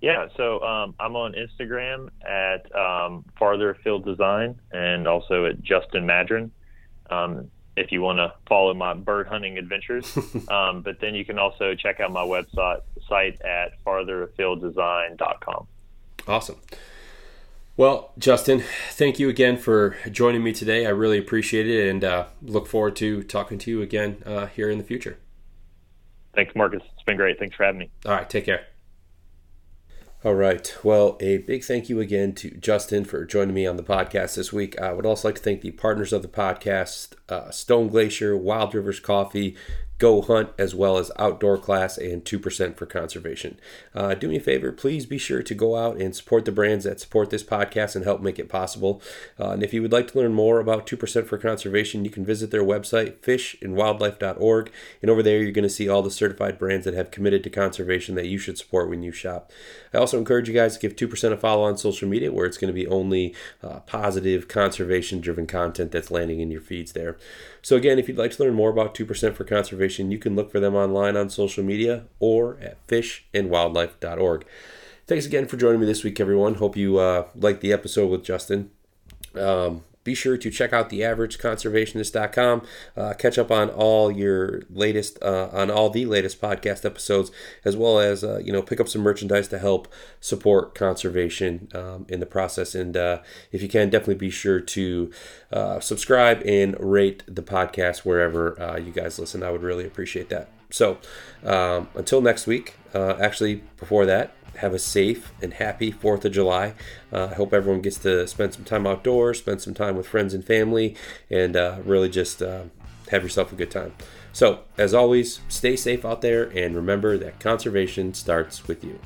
Yeah, so um, I'm on Instagram at um, Farther Afield Design and also at Justin Madron. Um, if you want to follow my bird hunting adventures, um, but then you can also check out my website site at fartherafielddesign.com. Awesome. Well, Justin, thank you again for joining me today. I really appreciate it and uh, look forward to talking to you again uh, here in the future. Thanks, Marcus. It's been great. Thanks for having me. All right, take care. All right. Well, a big thank you again to Justin for joining me on the podcast this week. I would also like to thank the partners of the podcast uh, Stone Glacier, Wild Rivers Coffee, Go Hunt, as well as Outdoor Class and 2% for Conservation. Uh, do me a favor, please be sure to go out and support the brands that support this podcast and help make it possible. Uh, and if you would like to learn more about 2% for Conservation, you can visit their website, fishandwildlife.org. And over there, you're going to see all the certified brands that have committed to conservation that you should support when you shop. I also encourage you guys to give 2% a follow on social media, where it's going to be only uh, positive, conservation driven content that's landing in your feeds there. So, again, if you'd like to learn more about 2% for Conservation, you can look for them online on social media or at fishandwildlife.org. Thanks again for joining me this week, everyone. Hope you uh, liked the episode with Justin. Um, be sure to check out the theaverageconservationist.com. Uh, catch up on all your latest, uh, on all the latest podcast episodes, as well as, uh, you know, pick up some merchandise to help support conservation um, in the process. And uh, if you can, definitely be sure to uh, subscribe and rate the podcast wherever uh, you guys listen. I would really appreciate that. So um, until next week, actually, before that, have a safe and happy 4th of July. Uh, I hope everyone gets to spend some time outdoors, spend some time with friends and family, and uh, really just uh, have yourself a good time. So, as always, stay safe out there and remember that conservation starts with you.